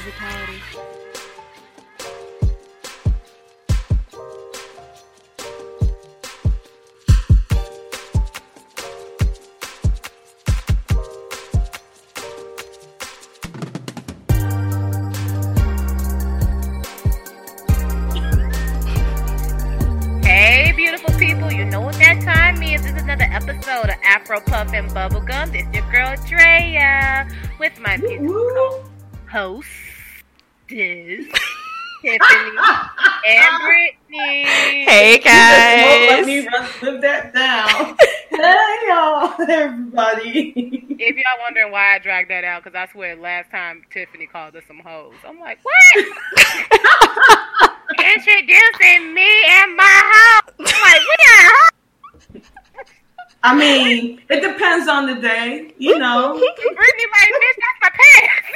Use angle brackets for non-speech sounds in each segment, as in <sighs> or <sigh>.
Musicality. Hey, beautiful people, you know what that time is. This is another episode of Afro Puff and Bubblegum. This is your girl Drea with my beautiful host, <laughs> Tiffany and Brittany. Hey guys. Let guys. me run, live that down. hey y'all, <laughs> everybody. If y'all wondering why I dragged that out, because I swear last time Tiffany called us some hoes. I'm like, what? <laughs> Introducing me and my house. I'm like, we are hoes. I mean, it depends on the day, you know. <laughs> Brittany like, bitch, that's my pants.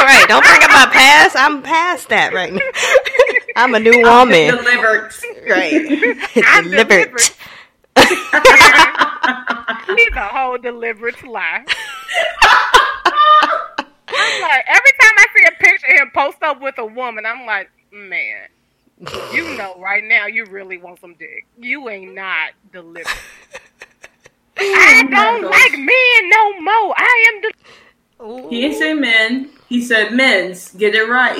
All right, don't bring up my past. I'm past that right now. <laughs> I'm a new woman. Delivered. Right. <laughs> I'm Delivered. delivered. He's a whole deliberate lie. I'm like, every time I see a picture of him post up with a woman, I'm like, man, you know right now you really want some dick. You ain't not delivered. I don't like men no more. I am the He didn't say men. He said men's. Get it right.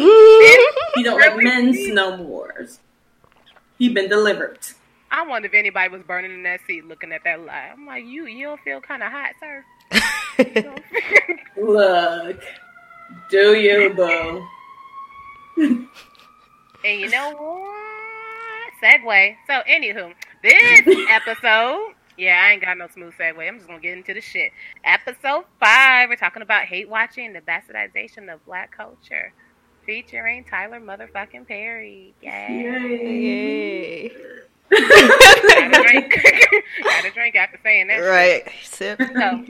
He don't like men's no more. He been delivered. I wonder if anybody was burning in that seat looking at that lie. I'm like, you you don't feel kind of hot, sir? You don't feel- Look, do you, boo? <laughs> And you know what? Segue. So, anywho, this <laughs> episode, yeah, I ain't got no smooth segue. I'm just gonna get into the shit. Episode five, we're talking about hate watching, the bastardization of black culture, featuring Tyler motherfucking Perry. Yay! Yay. Yay. Gotta drink. Gotta drink after saying that. Right. Sip. So,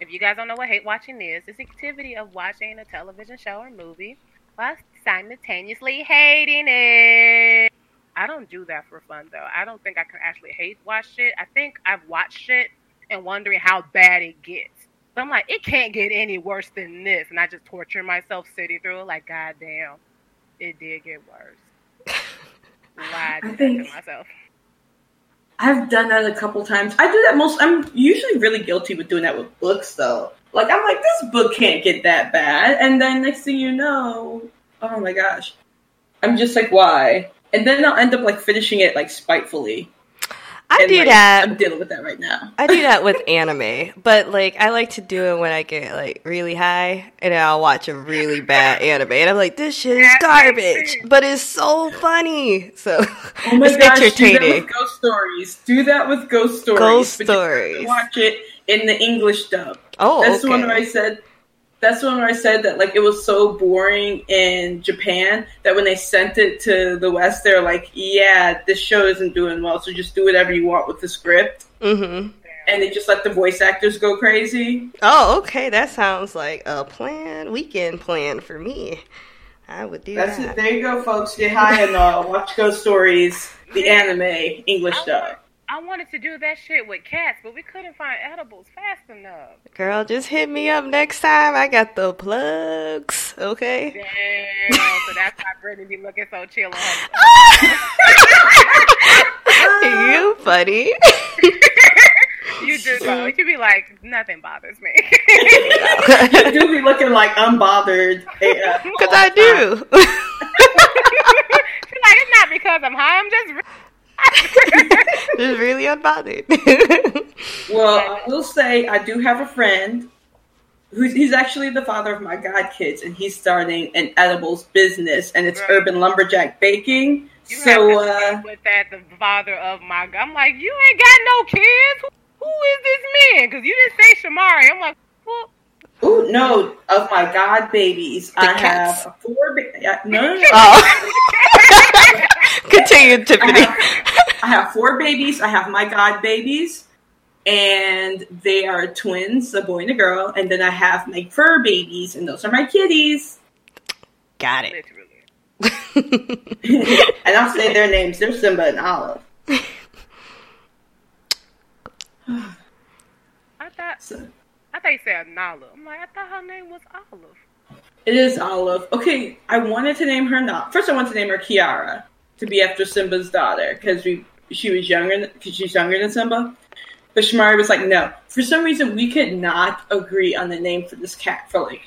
if you guys don't know what hate watching is, it's the activity of watching a television show or movie while simultaneously hating it. I don't do that for fun though. I don't think I can actually hate watch it. I think I've watched it and wondering how bad it gets. So I'm like, it can't get any worse than this, and I just torture myself sitting through it. Like, goddamn, it did get worse. <laughs> Why I that to myself? I've done that a couple times. I do that most. I'm usually really guilty with doing that with books, though. Like I'm like, this book can't get that bad, and then next thing you know, oh my gosh, I'm just like, why? And then I'll end up like finishing it like spitefully. I And, do like, that. I'm dealing with that right now. I do that with <laughs> anime, but like I like to do it when I get like really high, and I'll watch a really bad anime, and I'm like, this shit is garbage, but it's so funny. So <laughs> Oh my it's gosh, do that with ghost stories. Do that with ghost stories. Ghost but you have to stories. Watch it in the English dub. Oh, That's the one where I said. That's the one where I said that like it was so boring in Japan that when they sent it to the West, they're like, "Yeah, this show isn't doing well, so just do whatever you want with the script." hmm And they just let the voice actors go crazy. Oh, okay. That sounds like a plan, weekend plan for me. I would do That's that. it. There you go, folks. Get high and uh, watch Ghost Stories, the anime English dub. I wanted to do that shit with cats, but we couldn't find edibles fast enough. Girl, just hit me up next time. I got the plugs. Okay. Damn, so that's why Brittany be looking so chill on her. <laughs> you funny. <laughs> You do though. You be like, nothing bothers me. you do be looking like unbothered. Yeah. <laughs> Because I do. She's like, it's not because I'm high. I'm just. <laughs> Just really unbothered. Well, I will say I do have a friend who's he's actually the father of my god kids, and he's starting an edibles business, and it's Right. urban lumberjack baking. You so, uh, with that, the father of my. I'm like, you ain't got no kids. Who, who is this man? Because you didn't say Shamari. I'm like, well, ooh, no, of my god babies, The I cats. have four. Ba- yeah, no, no, no. <laughs> oh. <laughs> Continue, I Tiffany. have, I have four babies. I have my god babies, and they are twins, a boy and a girl. And then I have my fur babies, and those are my kitties. Got it. <laughs> and I'll say their names. They're Simba and Olive. <sighs> I thought So, I thought you said Nala. I'm like, I thought her name was Olive. It is Olive. Okay, I wanted to name her not. First, I wanted to name her Kiara to be after Simba's daughter because we she was younger because she's younger than Simba. But Shamari was like, no. For some reason, we could not agree on the name for this cat for like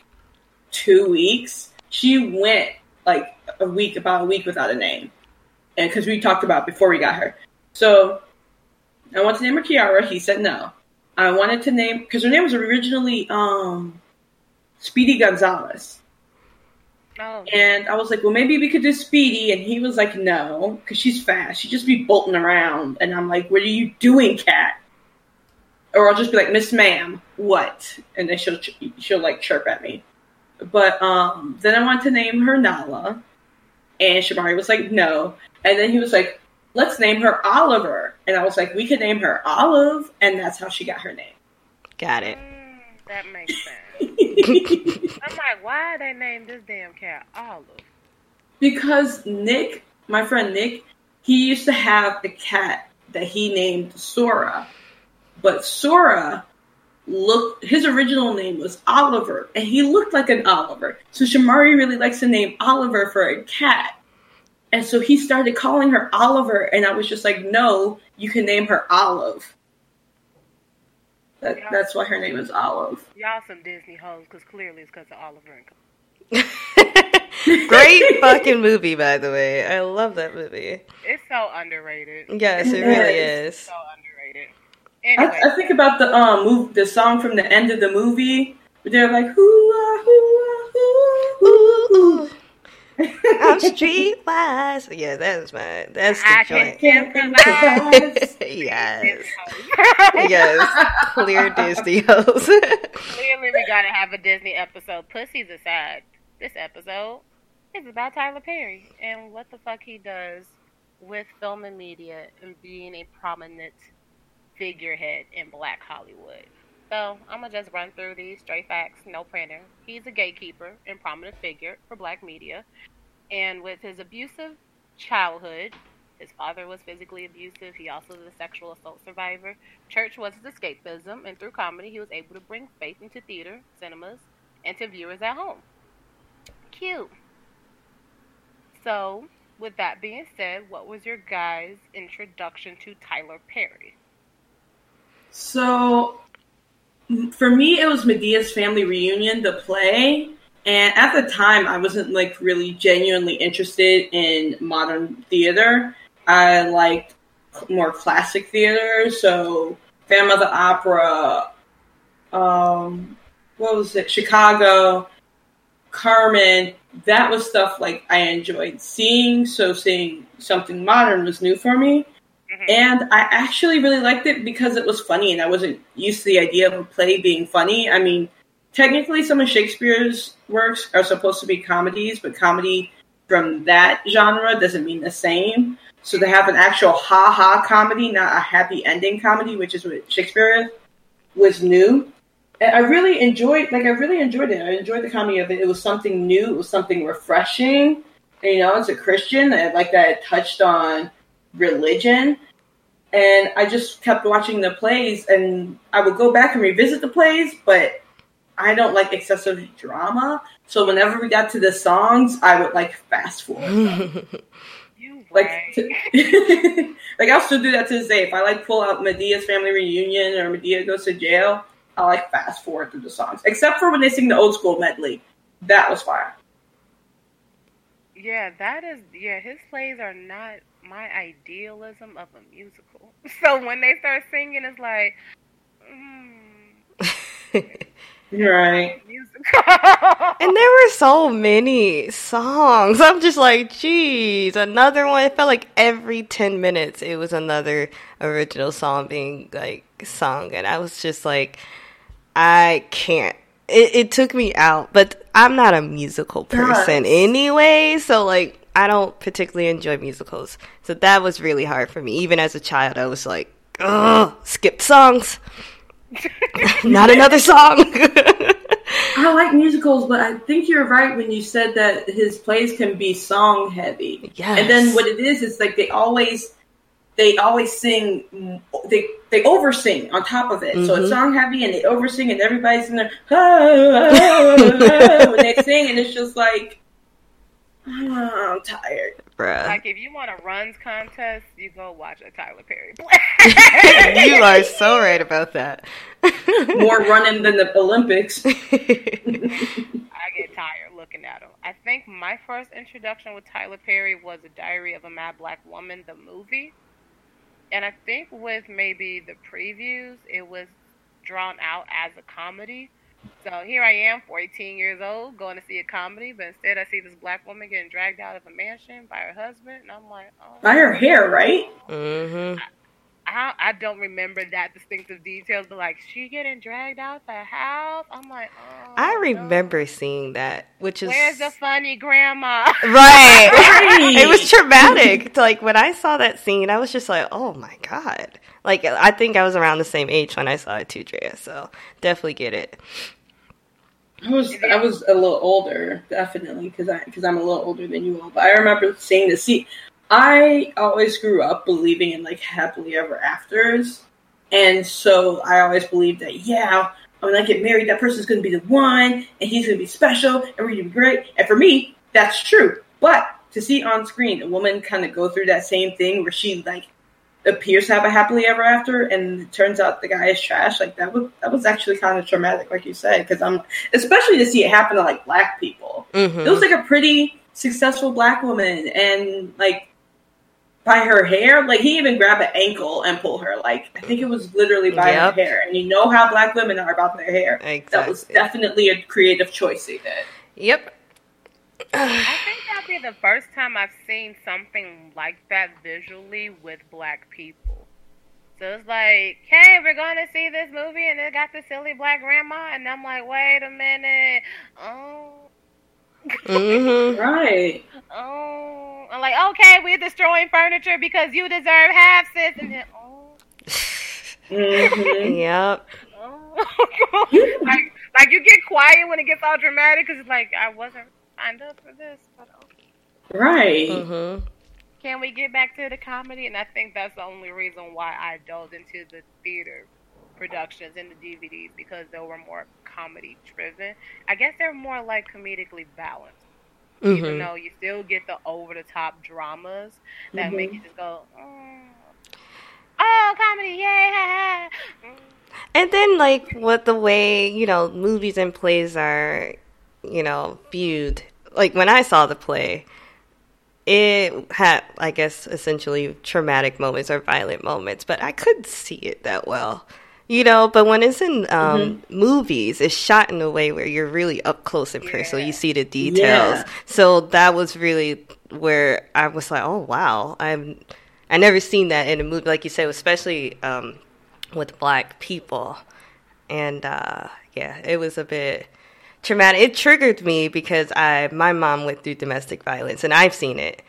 two weeks. She went like a week, about a week without a name, and because we talked about before we got her. So I wanted to name her Kiara. He said no. I wanted to name because her name was originally um, Speedy Gonzalez. Oh, And I was like, well, maybe we could do Speedy. And he was like, no, because she's fast. She'd just be bolting around. And I'm like, what are you doing, cat? Or I'll just be like, Miss Ma'am, what? And then she'll she'll like chirp at me. But um, then I wanted to name her Nala, and Shamari was like, no. And then he was like, let's name her Oliver. And I was like, we could name her Olive, and that's how she got her name. Got it. mm, that makes sense. <laughs> I'm like, why they named this damn cat Olive? because Nick, my friend Nick, he used to have a cat that he named Sora. But Sora looked his original name was Oliver, and he looked like an Oliver. So Shamari really likes the name Oliver for a cat. And so he started calling her Oliver, and I was just like, no, you can name her Olive. That, that's why her name is Olive. Y'all some Disney hoes, because clearly it's because of Oliver and <laughs> <laughs> Great fucking movie, by the way. I love that movie. It's so underrated. Yes, it really is. So underrated. I, Anyway, I think about the um move, the song from the end of the movie. They're like, hoo hoo Ooh, ooh. I'm streetwise. Yeah, that's my that's the I joint. <laughs> yes, <laughs> yes, clear Disney hoes. Clearly, we gotta have a Disney episode. Pussies aside, this episode is about Tyler Perry and what the fuck he does with film and media and being a prominent figurehead in Black Hollywood. So I'm gonna just run through these straight facts, no printer. He's a gatekeeper and prominent figure for Black media, and with his abusive childhood. His father was physically abusive. He also was a sexual assault survivor. Church was his escapism, and through comedy, he was able to bring faith into theater, cinemas, and to viewers at home. Cute. So, with that being said, what was your guys' introduction to Tyler Perry? So, for me, it was Madea's Family Reunion, the play. And at the time, I wasn't like really genuinely interested in modern theater. I liked more classic theater, so Phantom of the Opera, um, what was it, Chicago, Carmen. That was stuff like I enjoyed seeing. So seeing something modern was new for me. Mm-hmm. And I actually really liked it because it was funny, and I wasn't used to the idea of a play being funny. I mean, technically, some of Shakespeare's works are supposed to be comedies, but comedy from that genre doesn't mean the same. So to have an actual ha ha comedy, not a happy ending comedy, which is what Shakespeare is, was new. And I really enjoyed, like, I really enjoyed it. I enjoyed the comedy of it. It was something new. It was something refreshing. And, you know, as a Christian, I like that it touched on religion. And I just kept watching the plays, and I would go back and revisit the plays, but I don't like excessive drama. So whenever we got to the songs, I would like fast forward. <laughs> You <laughs> like, to- <laughs> like I'll still do that to this day. If I like pull out Madea's family reunion or Madea goes to jail, I like fast forward through the songs, except for when they sing the old school medley. That was fire. Yeah, that is. Yeah, his plays are not my idealism of a musical. <laughs> So when they start singing, it's like, mm, Right. musical. And there were so many songs. I'm just like, geez, another one. It felt like every 10 minutes it was another original song being like sung. And I was just like, I can't. It, it took me out, but I'm not a musical person Yes. anyway. So, like, I don't particularly enjoy musicals. So that was really hard for me. Even as a child, I was like, ugh, skip songs. <laughs> not another song. <laughs> I like musicals, but I think you're right when you said that his plays can be song heavy. Yes. And then what it is is like they always they always sing they they oversing on top of it. Mm-hmm. So it's mm-hmm. song heavy and they oversing and everybody's in there <laughs> when they sing and it's just like oh, <sighs> I'm tired. Bruh. Like if you want a runs contest, you go watch a Tyler Perry <laughs> play. you are so right about that. <laughs> More running than the Olympics. <laughs> I get tired looking at him. I think my first introduction with Tyler Perry was A Diary of a Mad Black Woman, the movie. And I think with maybe the previews, it was drawn out as a comedy. So here I am, 14 years old, going to see a comedy, but instead I see this black woman getting dragged out of a mansion by her husband, and I'm like, oh. By her hair, right? Mm-hmm. I, I don't remember that distinctive details, but like she getting dragged out the house. I'm like, oh, I remember no. seeing that, which is where's the funny grandma? <laughs> Right, <laughs> right. it was traumatic. <laughs> like when I saw that scene, I was just like, oh my god. Like I think I was around the same age when I saw it too, Drea. So definitely get it. I was I was a little older, definitely, because I because I'm a little older than you all. But I remember seeing the scene. I always grew up believing in like happily ever afters. And so I always believed that, yeah, when I get married, that person's going to be the one, and he's going to be special, and we're going to be great. And for me, that's true. But to see on screen a woman kind of go through that same thing where she like appears to have a happily ever after, and it turns out the guy is trash, like that was that was actually kind of traumatic, like you said, because I'm especially to see it happen to like black people. Mm-hmm. It was like a pretty successful black woman, and like by her hair. Like he even grabbed an ankle and pull her. Like I think it was literally by yep. her hair. And you know how black women are about their hair. Exactly. That was definitely a creative choice they did. Yep. <sighs> I think that'll be the first time I've seen something like that visually with black people. So it's like, hey, we're going to see this movie, and it got the silly black grandma, and I'm like, wait a minute, oh, mm-hmm. right. Oh, I'm like, okay, we're destroying furniture because you deserve half, sis. And then, oh. mm-hmm. <laughs> Yep. Oh. <laughs> like, like you get quiet when it gets all dramatic because it's like I wasn't signed up for this, but okay. Right. Mm-hmm. Can we get back to the comedy? And I think that's the only reason why I dove into the theater productions and the DVDs because they were more comedy driven. I guess they're more like comedically balanced. Mm-hmm. Even though you still get the over the top dramas that mm-hmm. make you just go, mm. oh, comedy, yay! Mm. And then, like, what the way, you know, movies and plays are, you know, viewed. Like, when I saw the play, it had, I guess, essentially traumatic moments or violent moments, but I couldn't see it that well you know but when it's in um, mm-hmm. movies it's shot in a way where you're really up close and personal yeah. you see the details yeah. so that was really where i was like oh wow i'm i never seen that in a movie like you said especially um, with black people and uh, yeah it was a bit traumatic it triggered me because i my mom went through domestic violence and i've seen it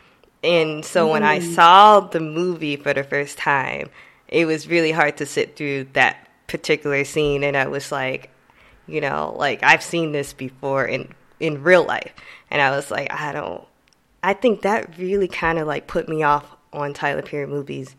and so mm. when i mm. saw the movie for the first time it was really hard to sit through that particular scene and I was like, you know, like I've seen this before in in real life. And I was like, I don't I think that really kind of like put me off on Tyler Perry movies.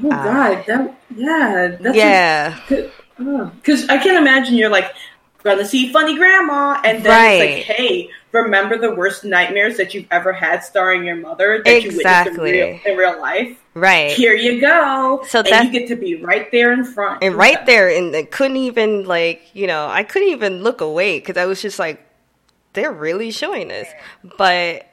Oh uh, god, that yeah, yeah. Because I can't imagine you're like gonna see funny grandma, and then right. it's like, hey, remember the worst nightmares that you've ever had starring your mother that exactly. you witnessed in real, in real life. Right. Here you go. So that you get to be right there in front. And right there, and I couldn't even like you know I couldn't even look away because I was just like, they're really showing this. But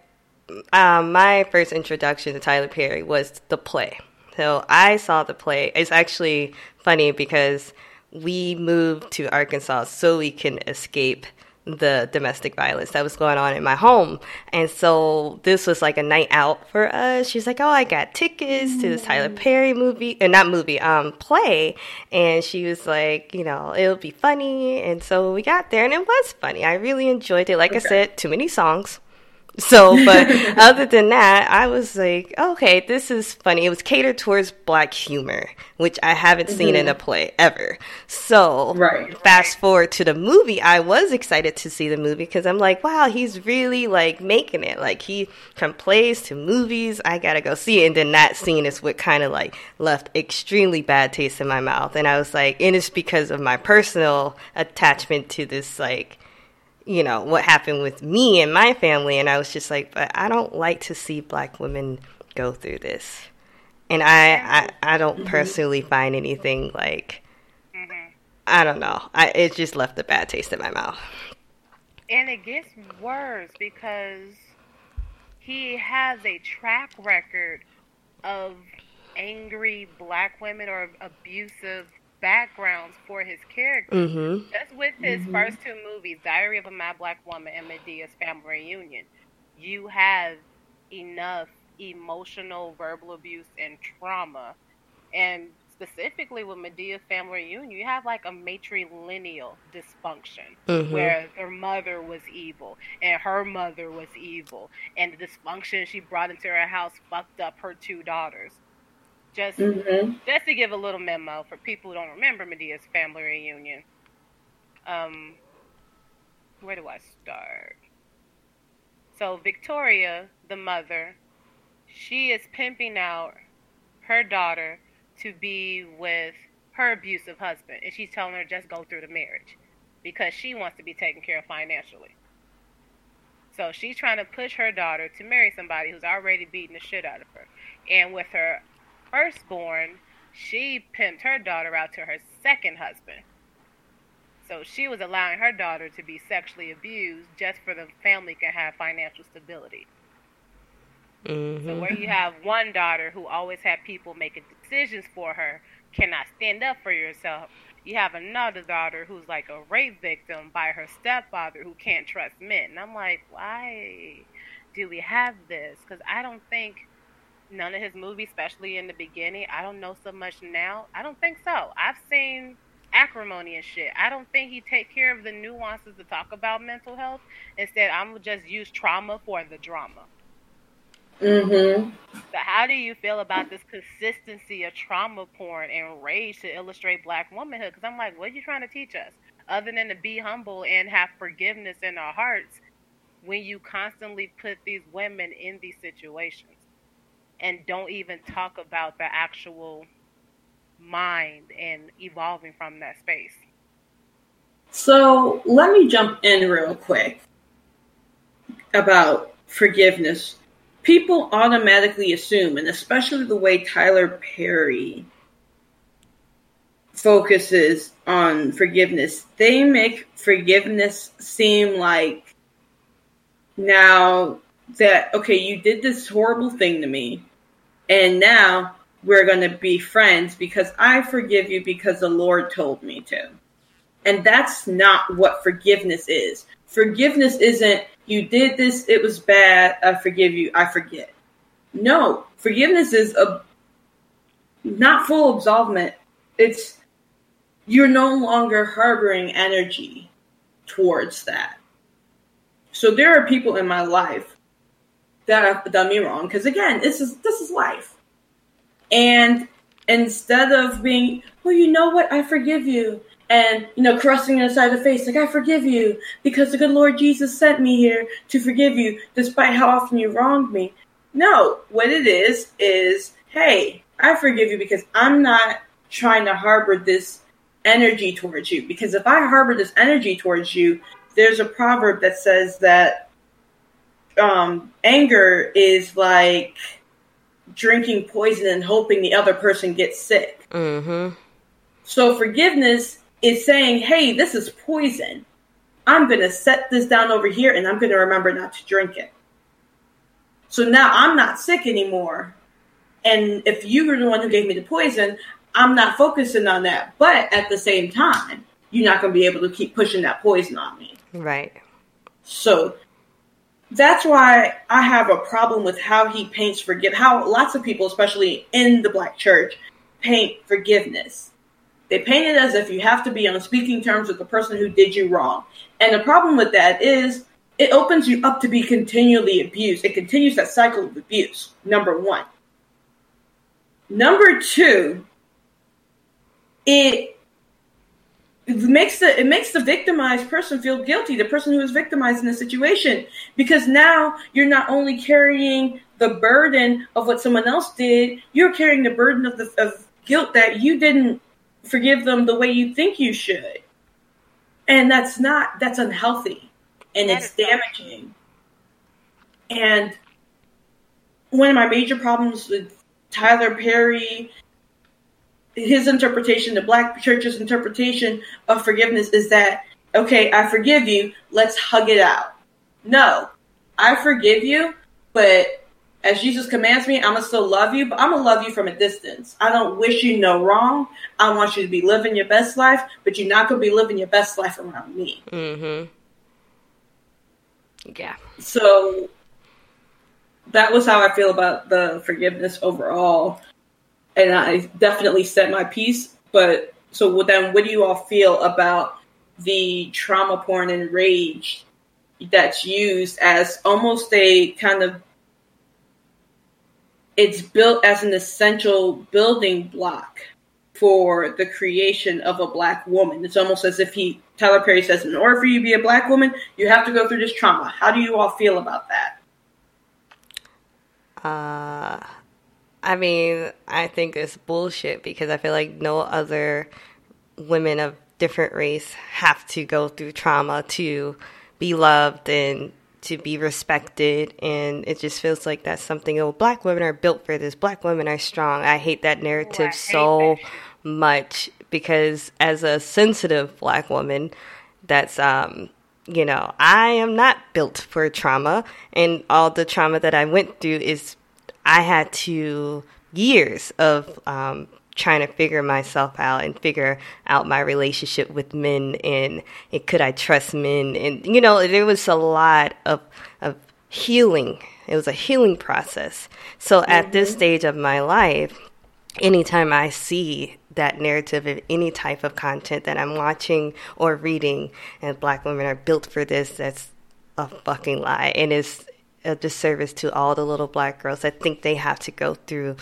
um, my first introduction to Tyler Perry was the play. So I saw the play. It's actually funny because we moved to Arkansas so we can escape the domestic violence that was going on in my home. And so this was like a night out for us. She's like, "Oh, I got tickets to this Tyler Perry movie, and uh, not movie, um, play." And she was like, "You know, it'll be funny." And so we got there, and it was funny. I really enjoyed it. Like okay. I said, too many songs, So, but <laughs> other than that, I was like, okay, this is funny. It was catered towards black humor, which I haven't mm-hmm. seen in a play ever. So, right. fast forward to the movie, I was excited to see the movie because I'm like, wow, he's really like making it. Like he from plays to movies, I gotta go see it. And then that scene is what kind of like left extremely bad taste in my mouth. And I was like, and it's because of my personal attachment to this like you know, what happened with me and my family. And I was just like, but I don't like to see black women go through this. And I, I, I don't mm-hmm. personally find anything like, mm-hmm. I don't know. I, it just left a bad taste in my mouth. And it gets worse because he has a track record of angry black women or abusive backgrounds for his character. Mm-hmm. Just with his mm-hmm. first two movies, Diary of a Mad Black Woman and Madea's Family Reunion, you have enough emotional, verbal abuse and trauma. And specifically with Madea's Family Reunion, you have like a matrilineal dysfunction mm-hmm. where her mother was evil and her mother was evil. And the dysfunction she brought into her house fucked up her two daughters. Just, mm-hmm. just to give a little memo for people who don't remember Madea's family reunion. Um, where do I start? So Victoria, the mother, she is pimping out her daughter to be with her abusive husband, and she's telling her just go through the marriage because she wants to be taken care of financially. So she's trying to push her daughter to marry somebody who's already beating the shit out of her. And with her firstborn, she pimped her daughter out to her second husband. So she was allowing her daughter to be sexually abused just for the family can have financial stability. Mm-hmm. So where you have one daughter who always had people making decisions for her, cannot stand up for yourself. You have another daughter who's like a rape victim by her stepfather who can't trust men. And I'm like, why do we have this? Because I don't think none of his movies, especially in the beginning. I don't know so much now. I don't think so. I've seen acrimony and shit. I don't think he take care of the nuances to talk about mental health. Instead, I'm just use trauma for the drama. Mm-hmm. So how do you feel about this consistency of trauma porn and rage to illustrate black womanhood? Because I'm like, what are you trying to teach us? Other than to be humble and have forgiveness in our hearts when you constantly put these women in these situations and don't even talk about the actual mind and evolving from that space. So let me jump in real quick about forgiveness. People automatically assume, and especially the way Tyler Perry focuses on forgiveness, they make forgiveness seem like now that, okay, you did this horrible thing to me and now we're going to be friends because I forgive you because the Lord told me to. And that's not what forgiveness is. Forgiveness isn't, you did this, it was bad, I forgive you, I forget. No, forgiveness is a not full absolvement. It's you're no longer harboring energy towards that. So there are people in my life that have done me wrong. Because again, this is this is life. And instead of being, well, you know what, I forgive you, and you know, caressing the side of the face, like I forgive you because the good Lord Jesus sent me here to forgive you, despite how often you wronged me. No, what it is is, hey, I forgive you because I'm not trying to harbor this energy towards you. Because if I harbor this energy towards you, there's a proverb that says that um, anger is like drinking poison and hoping the other person gets sick. Mm-hmm. So forgiveness is saying, "Hey, this is poison. I'm going to set this down over here, and I'm going to remember not to drink it." So now I'm not sick anymore. And if you were the one who gave me the poison, I'm not focusing on that. But at the same time, you're not going to be able to keep pushing that poison on me. Right. So that's why I have a problem with how he paints forgive how lots of people, especially in the black church, paint forgiveness. They paint it as if you have to be on speaking terms with the person who did you wrong. And the problem with that is it opens you up to be continually abused. It continues that cycle of abuse. Number one. Number two, it it makes the it makes the victimized person feel guilty, the person who is victimized in the situation, because now you're not only carrying the burden of what someone else did, you're carrying the burden of the of guilt that you didn't forgive them the way you think you should, and that's not that's unhealthy, and That it's damaging. And one of my major problems with Tyler Perry his interpretation, the black church's interpretation of forgiveness is that, okay, I forgive you, let's hug it out. No, I forgive you, but as Jesus commands me, I'm gonna still love you, but I'm gonna love you from a distance. I don't wish you no wrong. I want you to be living your best life, but you're not gonna be living your best life around me. Mm-hmm. Yeah. So that was how I feel about the forgiveness overall. And I definitely said my piece. But so then, what do you all feel about the trauma porn and rage that's used as almost a kind of it's built as an essential building block for the creation of a black woman. It's almost as if he Tyler Perry says, in order for you to be a black woman, you have to go through this trauma. How do you all feel about that? Uh, I mean, I think it's bullshit because I feel like no other women of different race have to go through trauma to be loved and to be respected. And it just feels like that's something oh black women are built for this. Black women are strong. I hate that narrative hate so that much because as a sensitive black woman that's um you know i am not built for trauma. And all the trauma that i went through is i had to years of um trying to figure myself out and figure out my relationship with men and, and could i trust men? And you know there was a lot of of healing. It was a healing process. So at this stage of my life anytime I see that narrative of any type of content that I'm watching or reading, and black women are built for this, that's a fucking lie. And it's a disservice to all the little black girls that think they have to go through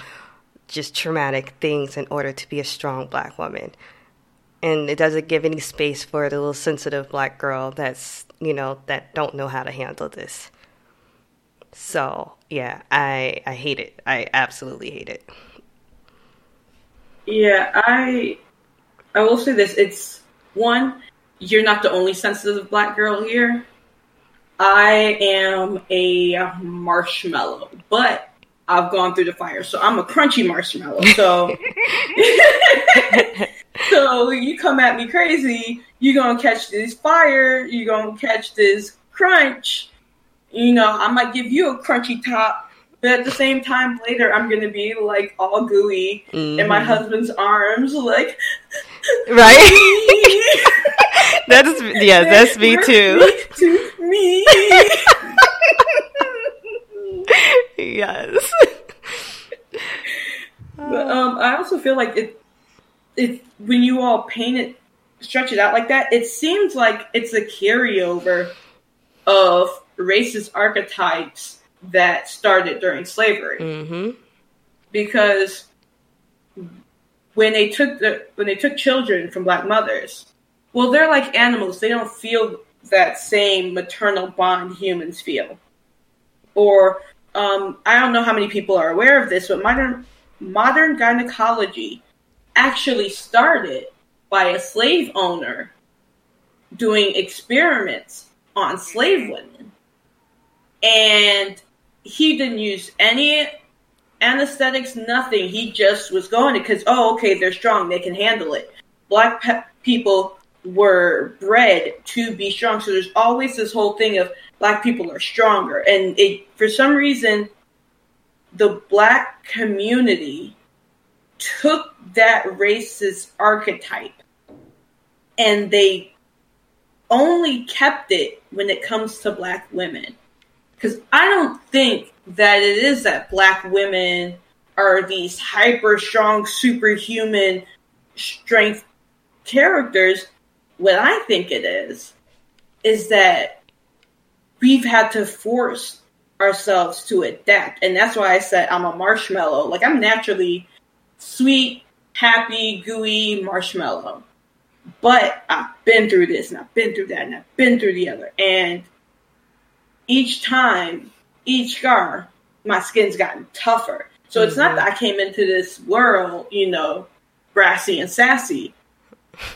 just traumatic things in order to be a strong black woman. And it doesn't give any space for the little sensitive black girl that's, you know, that don't know how to handle this. So, yeah, I I hate it. I absolutely hate it. Yeah, I I will say this. It's one, you're not the only sensitive black girl here. I am a marshmallow, but I've gone through the fire, so I'm a crunchy marshmallow. So <laughs> <laughs> so you come at me crazy, you're gonna catch this fire, you're gonna catch this crunch. You know, I might give you a crunchy top, but at the same time later I'm gonna be like all gooey in my mm-hmm. husband's arms, like <laughs> Right? That's yeah, that's me too. to me. <laughs> yes. But um, I also feel like it, it when you all paint it, stretch it out like that, it seems like it's a carryover of racist archetypes that started during slavery. Mhm. Because when they took the when they took children from black mothers, well, they're like animals. They don't feel that same maternal bond humans feel. Or um, I don't know how many people are aware of this, but modern modern gynecology actually started by a slave owner doing experiments on slave women. And he didn't use any anesthetics, nothing. He just was going because, oh, okay, they're strong, they can handle it. Black pe- people were bred to be strong, so there's always this whole thing of black people are stronger, and it for some reason, the black community took that racist archetype and they only kept it when it comes to black women. Because I don't think that it is that black women are these hyper strong, superhuman strength characters. What I think it is, is that we've had to force ourselves to adapt. And that's why I said I'm a marshmallow. Like I'm naturally sweet, happy, gooey marshmallow. But I've been through this and I've been through that and I've been through the other. And each time, each scar, my skin's gotten tougher. So it's not mm-hmm. that I came into this world, you know, brassy and sassy.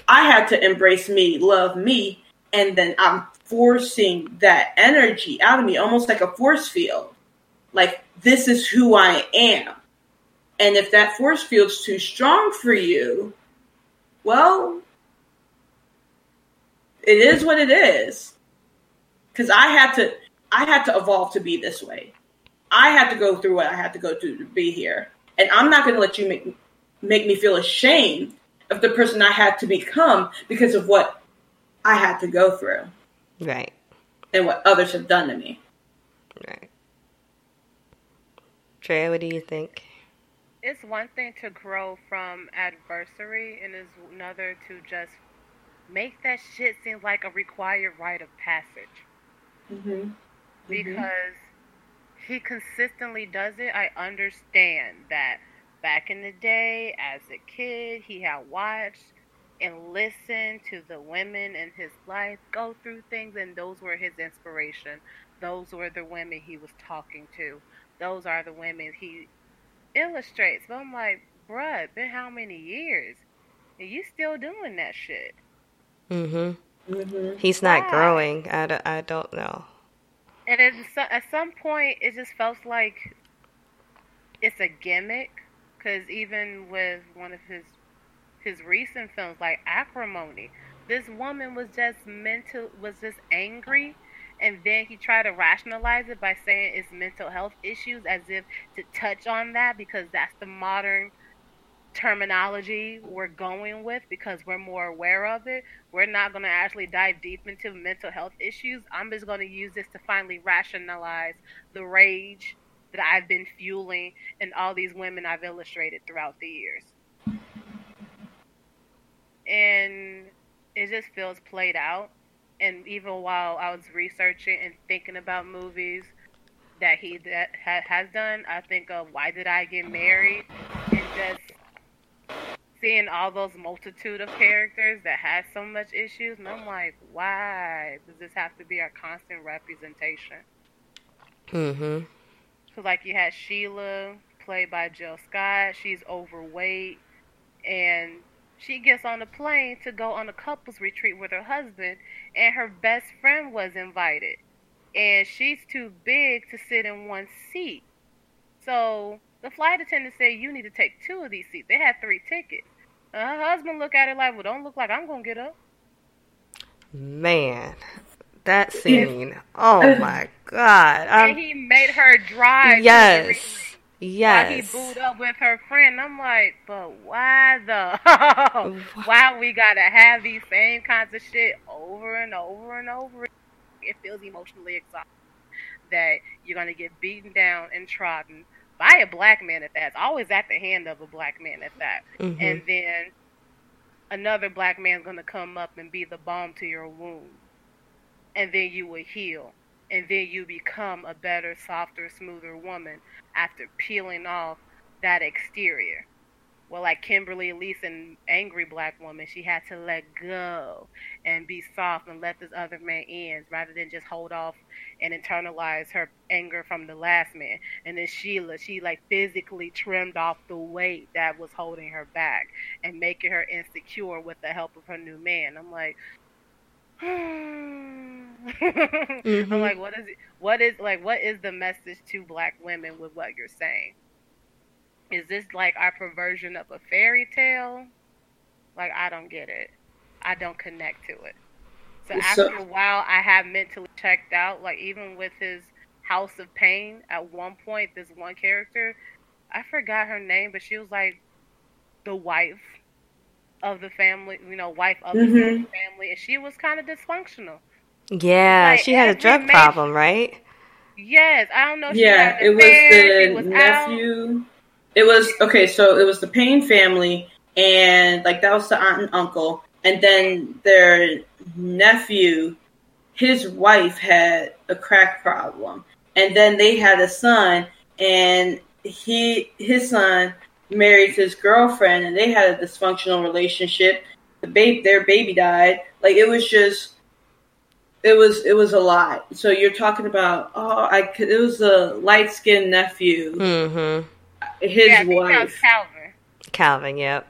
I had to embrace me, love me, and then I'm forcing that energy out of me, almost like a force field. Like, this is who I am. And if that force field's too strong for you, well, it is what it is. Because I had to, I had to evolve to be this way. I had to go through what I had to go through to be here, and I'm not going to let you make make me feel ashamed of the person I had to become because of what I had to go through. Right. And what others have done to me. Right. Drea, what do you think? It's one thing to grow from adversary, and it's another to just make that shit seem like a required rite of passage. Mm-hmm. Because mm-hmm. he consistently does it. I understand that back in the day, as a kid, he had watched and listened to the women in his life go through things, and those were his inspiration. Those were the women he was talking to. Those are the women he illustrates. But I'm like, bruh, been how many years? And you still doing that shit? Mm-hmm. mm-hmm. He's not Why? growing. I don't, I don't know. And at, at some point, it just felt like it's a gimmick. Because even with one of his his recent films like Acrimony. This woman was just mental was just angry and then he tried to rationalize it by saying it's mental health issues as if to touch on that because that's the modern terminology we're going with because we're more aware of it. We're not going to actually dive deep into mental health issues. I'm just going to use this to finally rationalize the rage that I've been fueling and all these women I've illustrated throughout the years and it just feels played out. And even while I was researching and thinking about movies that he that ha- has done, I think of Why Did I Get Married, and just seeing all those multitude of characters that has so much issues, and I'm like, why does this have to be our constant representation? Mm-hmm. So like you had Sheila, played by Jill Scott. She's overweight, and she gets on a plane to go on a couples retreat with her husband, and her best friend was invited. And she's too big to sit in one seat. So the flight attendant said, You need to take two of these seats. They had three tickets. And her husband looked at her like, Well, don't look like I'm going to get up. Man, that scene. Oh my God. and he made her drive. Yes Yes. Why he booed up with her friend. I'm like, but why the why we gotta have these same kinds of shit over and over and over? It feels emotionally exhausting that you're gonna get beaten down and trodden by a black man at that. It's always at the hand of a black man at that. Mm-hmm. And then another black man's gonna come up and be the balm to your wound. And then you will heal and then you become a better, softer, smoother woman after peeling off that exterior. Well, like Kimberly Elise, an angry black woman, she had to let go and be soft and let this other man in rather than just hold off and internalize her anger from the last man. And then Sheila, she like physically trimmed off the weight that was holding her back and making her insecure with the help of her new man. I'm like, mm-hmm. <sighs> I'm like, what is it? What is like? What is the message to black women with what you're saying? Is this like our perversion of a fairy tale? Like, I don't get it. I don't connect to it. So after a while, I have mentally checked out. Like even with his House of Payne, at one point, this one character, I forgot her name, but she was like the wife of the family, you know, wife of mm-hmm. the family, and she was kind of dysfunctional. Yeah, like, she had a drug problem, right? Yes, I don't know. yeah, it was the was nephew. Out. It was okay. So it was the Payne family, and like that was the aunt and uncle, and then their nephew his wife had a crack problem, and then they had a son, and he his son married his girlfriend, and they had a dysfunctional relationship. The baby, their baby died. Like it was just, it was it was a lot. So you're talking about oh, I could, it was a light skinned nephew, Mm-hmm. his yeah, I was wife. Calvin. Calvin, yep.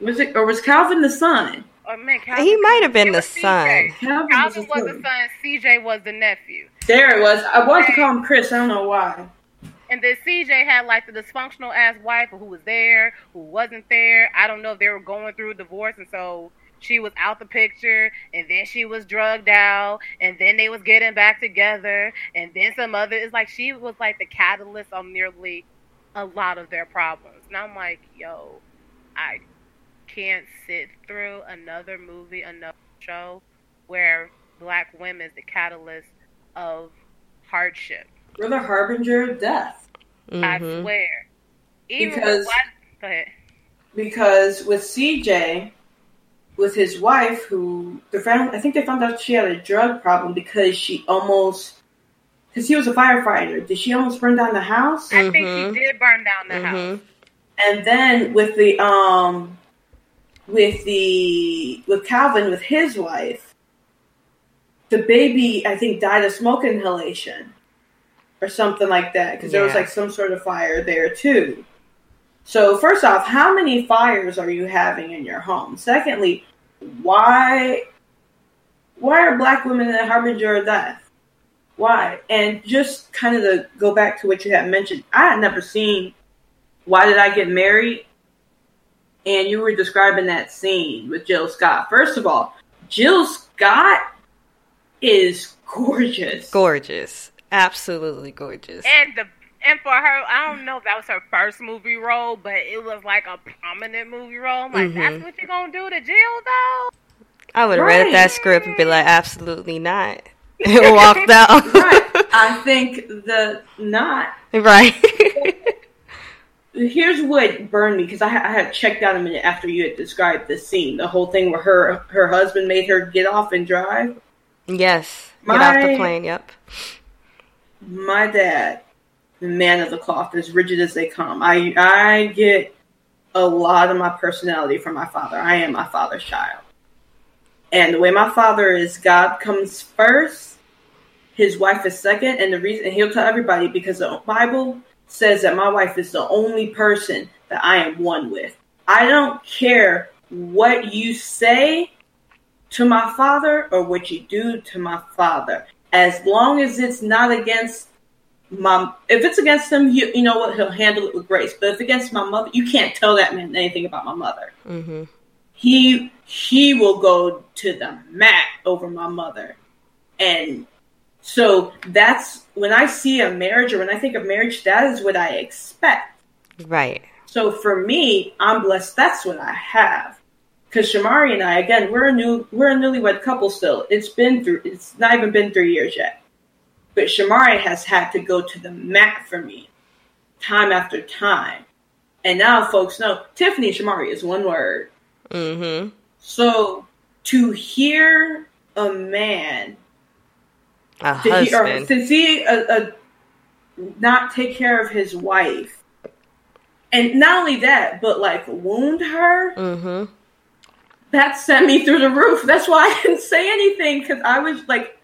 Was it or was Calvin the son? Oh man, Calvin. He might have been the son. CJ. Calvin, Calvin the was the son. son. CJ was the nephew. There it was. I wanted to call him Chris. I don't know why. And then CJ had like the dysfunctional ass wife who was there, who wasn't there. I don't know if they were going through a divorce and so she was out the picture and then she was drugged out and then they was getting back together and then some other it's like she was like the catalyst on nearly a lot of their problems. And I'm like, yo, I can't sit through another movie, another show where black women is the catalyst of hardship. We're the harbinger of death. I hmm swear. Even Because- with what? Go ahead. because with CJ, with his wife, who they found, I think they found out she had a drug problem because she almost, because he was a firefighter. Did she almost burn down the house? I think Mhm. she did burn down the house. hmm And then with the um, with the with Calvin with his wife, the baby I think died of smoke inhalation or something like that because there was like some sort of fire there too. So first off, how many fires are you having in your home? Secondly, why why are black women in the harbinger of death? Why? And just kind of to go back to what you had mentioned, I had never seen Why Did I Get Married? And you were describing that scene with Jill Scott. First of all, Jill Scott is gorgeous. Gorgeous. Absolutely gorgeous. And the and for her, I don't know if that was her first movie role, but it was like a prominent movie role. I'm like, Mhm. that's what you're gonna do to Jill though? I would have read that script and be like, absolutely not. <laughs> And walked out. right. I <laughs> think the not. right. <laughs> Here's what burned me because I, I had checked out a minute after you had described this scene. The whole thing where her her husband made her get off and drive. yes. Get off the plane. Yep. My dad, the man of the cloth, as rigid as they come. I I get a lot of my personality from my father. I am my father's child. And the way my father is, God comes first, his wife is second, and the reason he'll tell everybody because the Bible says that my wife is the only person that I am one with. I don't care what you say to my father or what you do to my father as long as it's not against my if it's against him you, you know what he'll handle it with grace but if against my mother you can't tell that man anything about my mother hmm he he will go to the mat over my mother and so that's when i see a marriage or when i think of marriage that is what i expect Right. so for me, I'm blessed. That's what I have. Because Shamari and I, again, we're a new, we're a newlywed couple still. It's been through, it's not even been three years yet. But Shamari has had to go to the mat for me, time after time. And now folks know Tiffany Shamari is one word. hmm So to hear a man A to, he, husband. to see a, a not take care of his wife, and not only that, but like wound her. hmm That sent me through the roof. That's why I didn't say anything because I was like,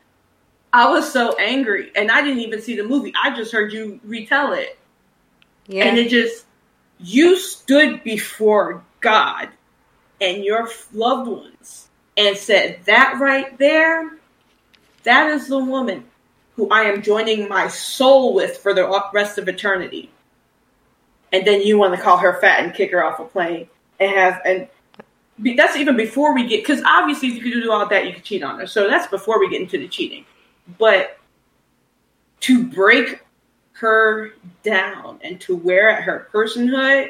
I was so angry, and I didn't even see the movie. I just heard you retell it, Yeah. and it just you stood before God and your loved ones and said that right there. That is the woman who I am joining my soul with for the rest of eternity. And then you want to call her fat and kick her off a plane and have and that's even before we get because obviously if you could do all that you could cheat on her. So that's before we get into the cheating. But to break her down and to wear at her personhood,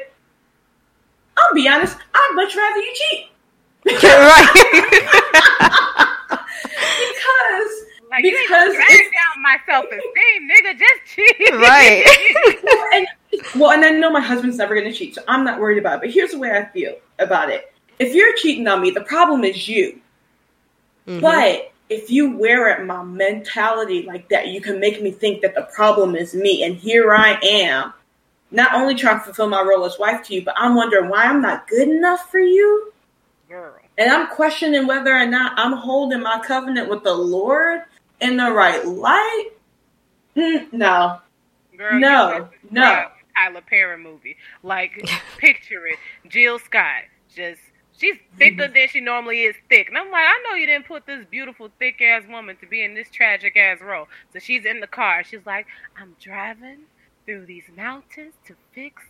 I'll be honest, I'd much rather you cheat right. <laughs> because Like Because gonna drag it's- down my self esteem, nigga. Just cheat. Right. well, and well, and I know my husband's never going to cheat, so I'm not worried about it. But here's the way I feel about it: if you're cheating on me, the problem is you. Mhm. But if you wear at my mentality like that, you can make me think that the problem is me. And here I am, not only trying to fulfill my role as wife to you, but I'm wondering why I'm not good enough for you. Girl. And I'm questioning whether or not I'm holding my covenant with the Lord in the right light. Mm, no. Girl, no, no. Tyler Perry movie. Like, <laughs> picture it. Jill Scott, just she's thicker than she normally is thick. And I'm like, I know you didn't put this beautiful, thick ass woman to be in this tragic ass role. So she's in the car. She's like, I'm driving through these mountains to fix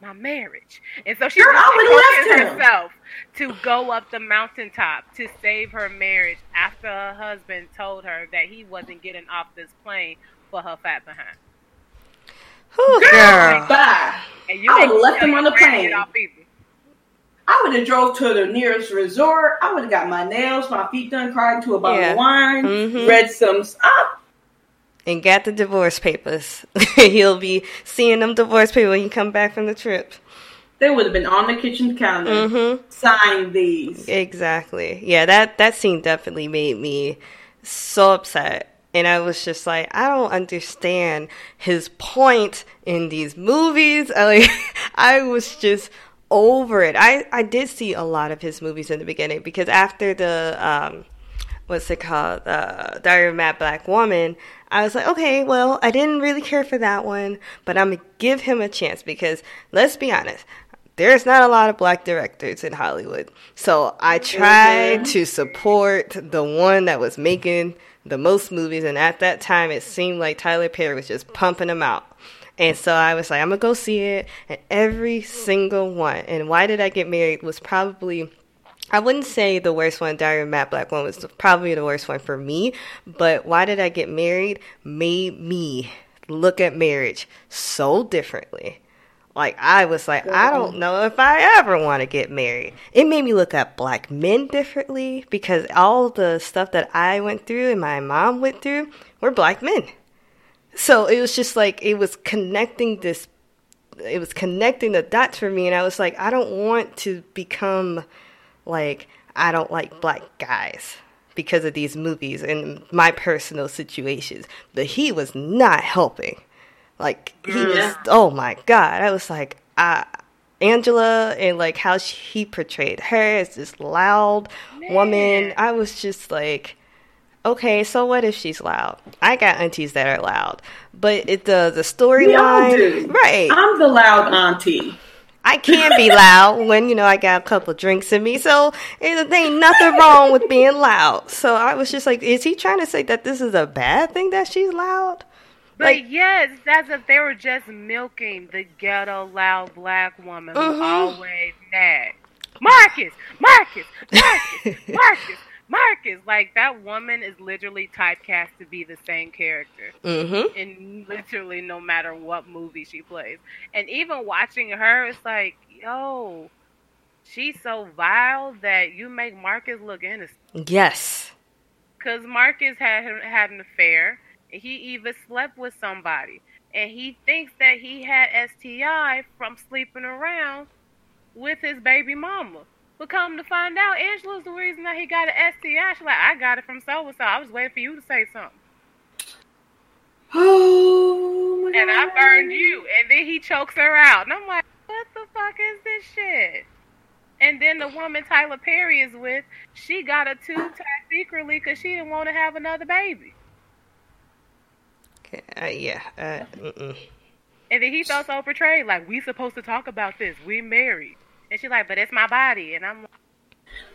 my marriage. And so she's Girl, I would've left herself to go up the mountaintop to save her marriage after her husband told her that he wasn't getting off this plane for her fat behind. Whew, girl. Bye. And you I would've left him on the plane. Get off either. I would have drove to the nearest resort. I would have got my nails, my feet done, cried to a bottle Yeah. of wine, Mhm. read some. Ah, And got the divorce papers. <laughs> He'll be seeing them divorce papers when you come back from the trip. they would have been on the kitchen counter. Mm-hmm. Sign these. Exactly. Yeah, that that scene definitely made me so upset. And I was just like, I don't understand his point in these movies. I, <laughs> like, I was just over it. I, I did see a lot of his movies in the beginning because after the um, what's it called, uh, Diary of a Mad Black Woman, I was like, okay, well, I didn't really care for that one, but I'm gonna give him a chance because let's be honest, there's not a lot of black directors in Hollywood. So I tried Mhm. to support the one that was making the most movies, and at that time, it seemed like Tyler Perry was just pumping them out. And so I was like, I'm gonna go see it, and every single one. And Why Did I Get Married was probably I wouldn't say the worst one, Diary of a Mad Black One, was probably the worst one for me. But Why Did I Get Married made me look at marriage so differently. Like, I was like, I don't know if I ever want to get married. It made me look at black men differently because all the stuff that I went through and my mom went through were black men. So it was just like, it was connecting this it was connecting the dots for me and I was like I don't want to become like I don't like black guys because of these movies and my personal situations. But he was not helping. Like he mm. was oh my god. I was like I Angela and like how she, he portrayed her as this loud woman. I was just like okay, so what if she's loud? I got aunties that are loud, but it, the the storyline, right? I'm the loud auntie. I can be loud when you know I got a couple drinks in me, so it, there ain't nothing wrong with being loud. So I was just like, is he trying to say that this is a bad thing that she's loud? But Like- yes, it's as if they were just milking the ghetto loud black woman who Mhm. always nagged. Marcus, Marcus, Marcus, <laughs> Marcus, Marcus. Like that woman is literally typecast to be the same character Mm-hmm. in literally no matter what movie she plays. And even watching her, it's like, yo, she's so vile that you make Marcus look innocent. Yes. Because Marcus had had an affair. And he even slept with somebody. And he thinks that he had STI from sleeping around with his baby mama. But come to find out, Angela's the reason that he got an STI. She's like, I got it from so and so. I was waiting for you to say something. <sighs> Oh my god. And I burned you. And then he chokes her out. And I'm like, what the fuck is this shit? And then the woman Tyler Perry is with, she got a tube tied secretly because she didn't want to have another baby. Okay, Uh, yeah. Uh. And then he felt so portrayed, like we supposed to talk about this. We married, and she's like, "But it's my body," and I'm like,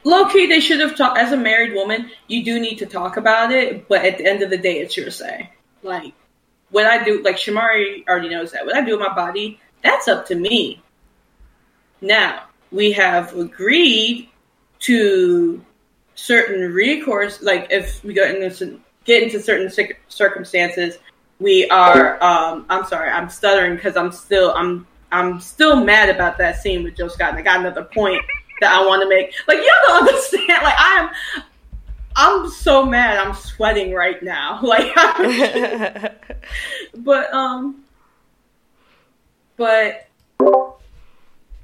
Low key, they should have talked. As a married woman, you do need to talk about it, but at the end of the day, it's your say. Like, what I do, like Shamari already knows that. What I do with my body, that's up to me. Now, we have agreed to certain recourse, like if we get into, get into certain circumstances, we are, um, I'm sorry, I'm stuttering because I'm still, I'm, I'm still mad about that scene with Jill Scott, and I got another point that I want to make. Like you don't understand. Like I'm, I'm so mad. I'm sweating right now. <laughs> Like, I'm, <laughs> but um, but oh,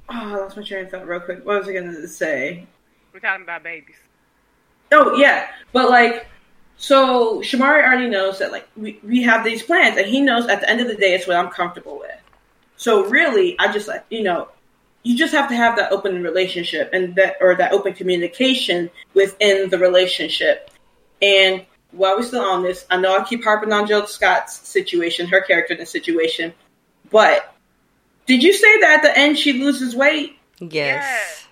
I lost my train of thought real quick. What was I gonna say? "We're talking about babies." Oh yeah, but like So Shamari already knows that like we, we have these plans and he knows at the end of the day it's what I'm comfortable with. So really I just like you know, you just have to have that open relationship and that or that open communication within the relationship. And while we're still on this, I know I keep harping on Jill Scott's situation, her character in the situation, but did you say that at the end she loses weight? Yes.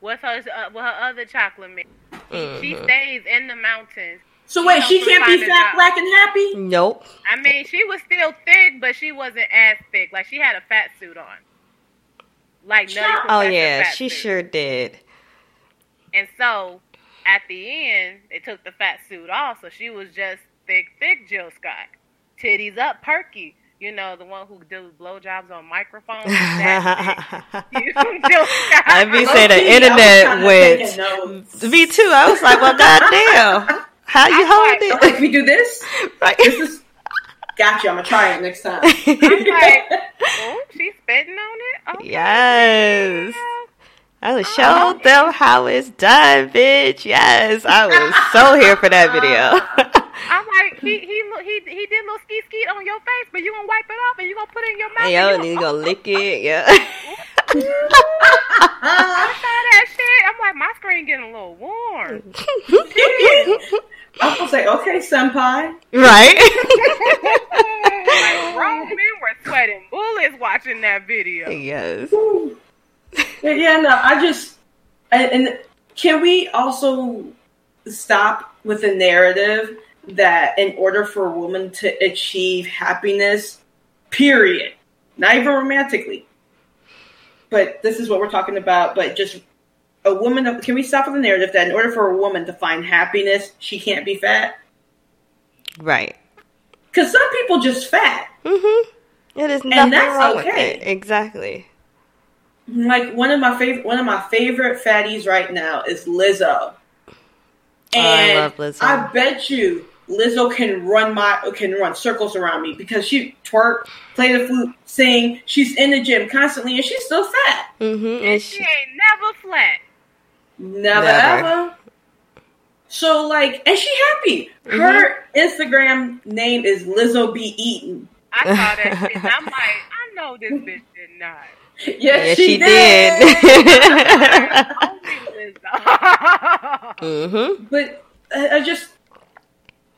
With her, uh, with her other chocolate mix, Mhm. she stays in the mountains. So wait, she can't be fat, job. black, and happy? Nope. I mean, she was still thick, but she wasn't as thick. Like she had a fat suit on, like Nutty Sure. Oh yeah, she suit. sure did. And so at the end, they took the fat suit off, so she was just thick, thick Jill Scott, titties up, perky. You know, the one who do blowjobs on microphones. <laughs> That thick. <laughs> You, Jill Scott. I be Low say the key, I was internet kinda went. Me too. I was like, well, <laughs> goddamn, how you I'm hold like, Like, we do this. <laughs> Right. This is gotcha. I'm gonna try it next time. <laughs> I'm like, <laughs> oh, she's spitting on it. Oh, okay. Yes. Yeah. I was oh, showed them how it's done, bitch. Yes, I was so here for that video. I'm like, he he he he did a little ski ski on your face, but you gonna wipe it off and you gonna put it in your mouth. Yo, and and you you gonna, <laughs> gonna lick it, yeah. I saw that shit. I'm like, my screen getting a little warm. I was like, okay, senpai. right? Like <laughs> grown men were sweating bullets watching that video. yes. Whew. Yeah, yeah, no, I just and, and can we also stop with the narrative that in order for a woman to achieve happiness, period, not even romantically, but this is what we're talking about, but just a woman. Can we stop with the narrative that in order for a woman to find happiness, she can't be fat? Right. Because some people just fat. Mm-hmm. It is nothing that's wrong with it. Exactly. Like one of my favorite one of my favorite fatties right now is Lizzo. Oh, I love Lizzo. I bet you Lizzo can run my can run circles around me because she twerk, play the flute, sing. She's in the gym constantly, and she's still fat. Mm-hmm. And she ain't never flat. Never, Never. ever. So like, and she happy. Mm-hmm. Her Instagram name is Lizzo B Eaton. I saw that shit. And I'm <laughs> like, I know this bitch did not. Yes, yeah, she, she did. did. Only <laughs> Lizzo. mm-hmm. <laughs> but I, I just,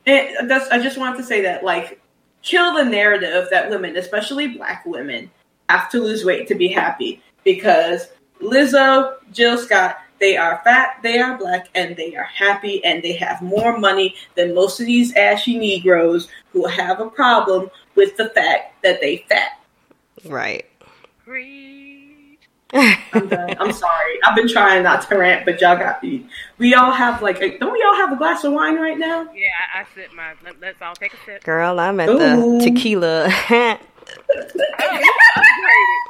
and that's I just wanted to say that like, kill the narrative that women, especially Black women, have to lose weight to be happy because Lizzo, Jill Scott, they are fat, they are black, and they are happy, and they have more money than most of these ashy Negroes who have a problem with the fact that they fat. Right. Preach. I'm done. I'm sorry. I've been trying not to rant, but y'all got me. We all have like, a, don't we all have a glass of wine right now? Yeah, I, I sip my. Let, let's all take a sip. Girl, I'm at Ooh. the tequila. <laughs>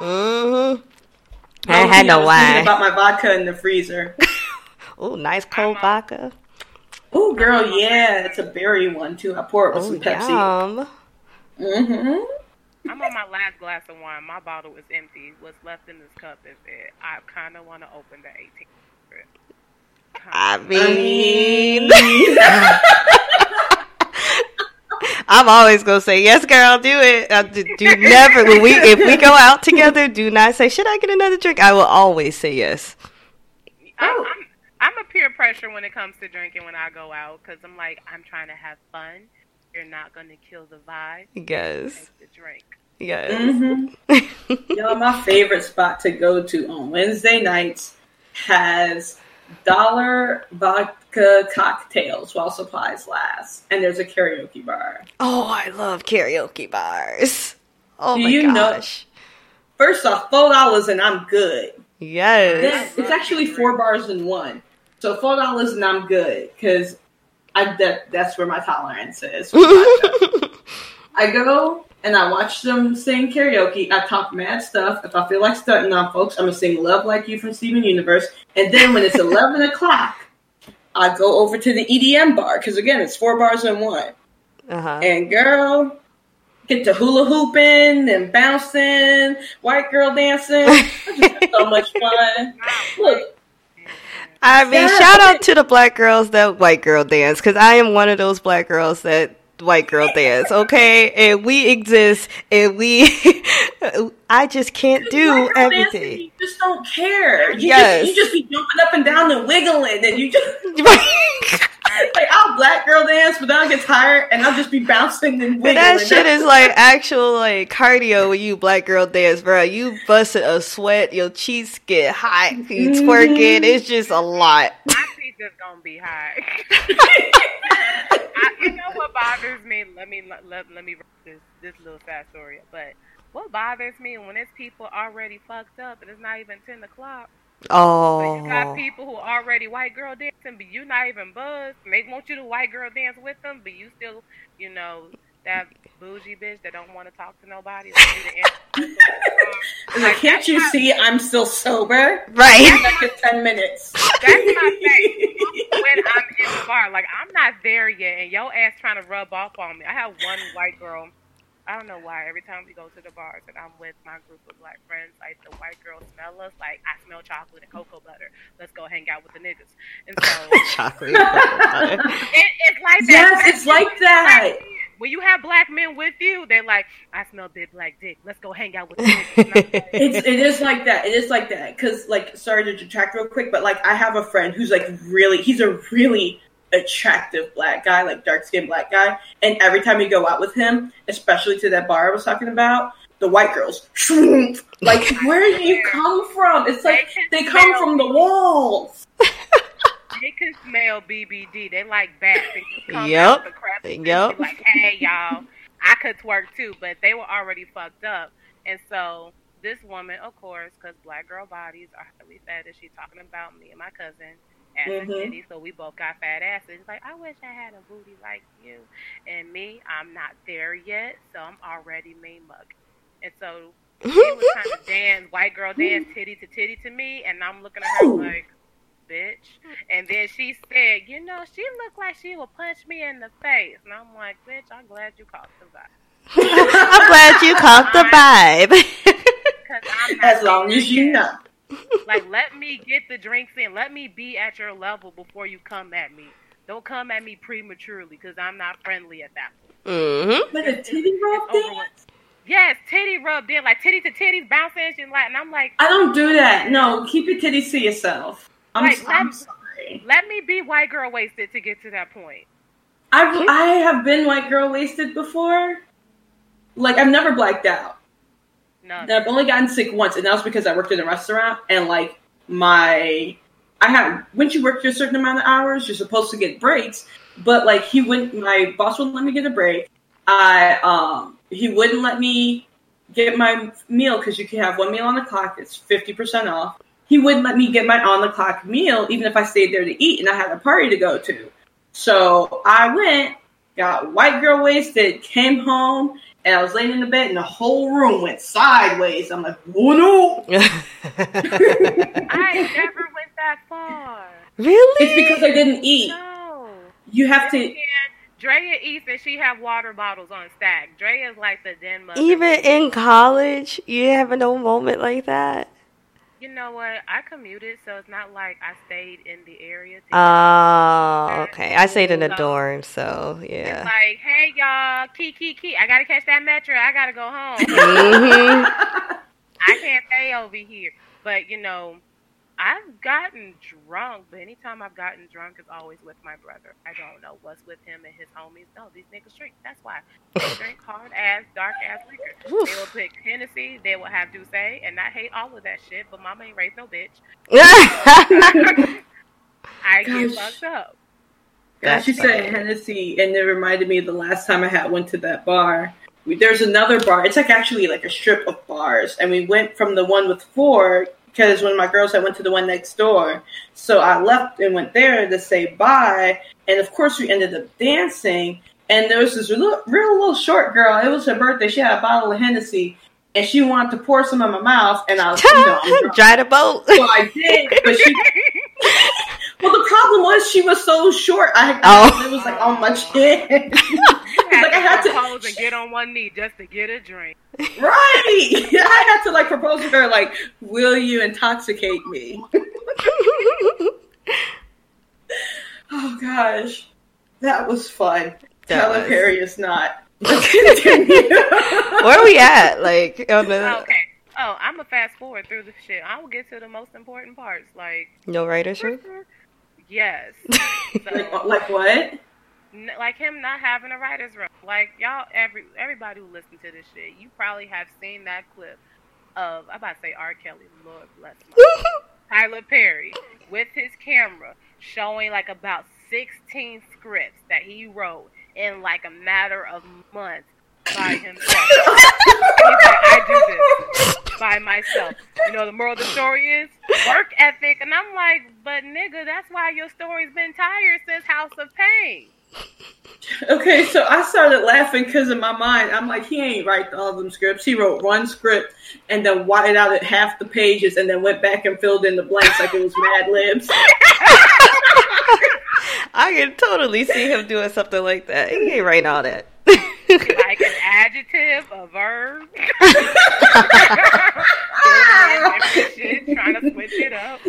Mm-hmm. I ain't had no was thinking wine. About my vodka in the freezer. <laughs> Oh, nice cold I'm vodka. Oh, girl, yeah, it's a berry one too. I pour it with Oh, some Pepsi. yum. Mm-hmm. I'm on my last glass of wine. My bottle is empty. What's left in this cup is it. I kind of want to open the 18. I I mean, mean, <laughs> I'm always gonna say yes, girl. Do it. Uh, do, do never when we if we go out together. Do not say should I get another drink. I will always say yes. I'm, Oh. I'm, I'm a peer pressure when it comes to drinking when I go out because I'm like, I'm trying to have fun. You're not going to kill the vibe. Yes, the drink. yes. <laughs> hmm Yo, my favorite spot to go to on Wednesday nights has dollar vodka cocktails while supplies last, and there's a karaoke bar. oh, I love karaoke bars. Oh Do my you know- gosh. First off, four dollars and I'm good. Yes. Then it's actually four bars in one. So four dollars and I'm good because I that, that's where my tolerance is. <laughs> I go and I watch them sing karaoke. I talk mad stuff. If I feel like stunting on folks, I'm gonna sing "Love Like You" from Steven Universe. And then when it's <laughs> eleven o'clock, I go over to the EDM bar because again, it's four bars in one. uh-huh. And girl, get to hula hooping and bouncing, white girl dancing. I just have so much <laughs> fun. Look, I mean, Yeah. shout out to the black girls that white girl dance because I am one of those black girls that white girl dance. Okay, and we exist, and we. <laughs> I just can't do White girl dancing, everything. You just don't care. You Yes. just you just be jumping up and down and wiggling, and you just <laughs> <laughs> like I'll black girl dance, but then I'll get tired and I'll just be bouncing and wiggling. That shit is like actual like cardio when you black girl dance, bro. You busting a sweat, your cheeks get hot, you mm-hmm. twerking. It's just a lot. My feet just gonna be hot. I, you know what bothers me? Let me let, let, let me wrap this this little sad story. But what bothers me when it's people already fucked up and it's not even ten o'clock. So you got Oh, people who already white girl dancing, but you not even buzzed. And they want you to white girl dance with them, but you still, you know, that bougie bitch that don't want to talk to nobody. Like, you the answer. <laughs> Like, can't you see I'm still sober? right. Like ten minutes. That's my thing. <laughs> when I'm in the bar, like I'm not there yet, and your ass trying to rub off on me. I have one white girl. I don't know why. Every time we go to the bars and I'm with my group of black friends, like the white girls smell us like I smell chocolate and cocoa butter. Let's go hang out with the niggas. And so <laughs> Chocolate. it, it's like that. Yes, it's like that. When you have black men with you, they're like, I smell big black dick. Let's go hang out with the niggas. And I'm <laughs> like, It's it is like that. It is like that because like sorry to detract real quick, but like I have a friend who's like really he's a really attractive black guy, like dark skinned black guy, and every time you go out with him, especially to that bar I was talking about, the white girls, like where do you come from? It's like they come from the walls. They can smell BBD. They like bats. They just come Yep. out the crap Yep. be like, hey, y'all, I could twerk too, but they were already fucked up. And so this woman, of course, because black girl bodies are highly fetish, she's talking about me and my cousin as Mhm. a titty, so we both got fat asses. Like, I wish I had a booty like you. And me, I'm not there yet, so I'm already mean mug. And so she was <laughs> trying to dance, white girl dance, titty to titty to me, and I'm looking at her like, bitch. And then she said, you know, she looked like she would punch me in the face. And I'm like, bitch, I'm glad you caught the vibe. <laughs> I'm glad you caught the vibe. <laughs> Because I'm not As long as you know. Like, let me get the drinks in. Let me be at your level before you come at me. Don't come at me prematurely because I'm not friendly at that point. mm-hmm. But a titty rub It's over thing? Yes, titty rub in, like titty to titties bouncing and shit like, and I'm like, I don't do that. No, keep your titties to yourself. I'm, Like, I'm let- sorry. let me be white girl wasted to get to that point. I've, I have been white girl wasted before. Like I've never blacked out. No, I've only gotten sick once, and that was because I worked in a restaurant and like my I had once you work a certain amount of hours, you're supposed to get breaks. But like he wouldn't my boss wouldn't let me get a break. I um he wouldn't let me get my meal because you can have one meal on the clock, it's fifty percent off. He wouldn't let me get my on the clock meal even if I stayed there to eat and I had a party to go to. So I went, got white girl wasted, came home, and I was laying in the bed, and the whole room went sideways. I'm like, oh no! <laughs> I never went that far. really? It's because I didn't eat. No. You have to. And Drea eats and she have water bottles on stack. Drea is like the den mother. Even in college, you have no moment like that. You know what? I commuted, so it's not like I stayed in the area. Oh, okay. I stayed in a So- dorm, so It's yeah. like, hey y'all, key key key. I gotta catch that metro. I gotta go home. hmm <laughs> I can't stay over here. But you know, I've gotten drunk, but anytime I've gotten drunk, it's always with my brother. I don't know what's with him and his homies. No, these niggas drink. That's why they <laughs> drink hard ass, dark ass liquor. They will pick Hennessy. They will have D'USSÉ, and I hate all of that shit. But mama ain't raised no bitch. <laughs> I get Gosh. fucked up. Yeah, That's she said funny. Hennessy, and it reminded me of the last time I had went to that bar. We, there's another bar. It's like actually like a strip of bars, and we went from the one with four because when my girls had went to the one next door. So I left and went there to say bye, and of course we ended up dancing. And there was this real, real little short girl. It was her birthday. She had a bottle of Hennessy, and she wanted to pour some in my mouth, and I was, you know. <laughs> Dry the boat. <laughs> so I did, but she <laughs> well, the problem was she was so short. I Oh. it was like on my chin. You had Like, I to had to- propose and get on one knee just to get a drink. right? <laughs> I had to like propose to her, like, "Will you intoxicate me?" <laughs> Oh gosh, that was fun. That Tyler was. Perry is not. <laughs> Continue. Where are we at? Like on the Okay. Oh, I'm gonna fast forward through the shit. I will get to the most important parts. Like, no writers room? yes. So, like, like what? Like him not having a writer's room. Like y'all, every everybody who listens to this shit, you probably have seen that clip of I'm about to say R. Kelly, Lord bless him, <laughs> Tyler Perry with his camera showing like about 16 scripts that he wrote in like a matter of months by himself. I do this by myself. You know, the moral of the story is work ethic. And I'm like, but nigga, that's why your story's been tired since House of Payne. <laughs> Okay, so I started laughing because in my mind, I'm like, he ain't write all of them scripts. He wrote one script and then whited out at half the pages and then went back and filled in the blanks like it was Mad Libs. <laughs> I can totally see him doing something like that. He ain't writing all that. Like an adjective, a verb. Shit, <laughs> trying to switch it up.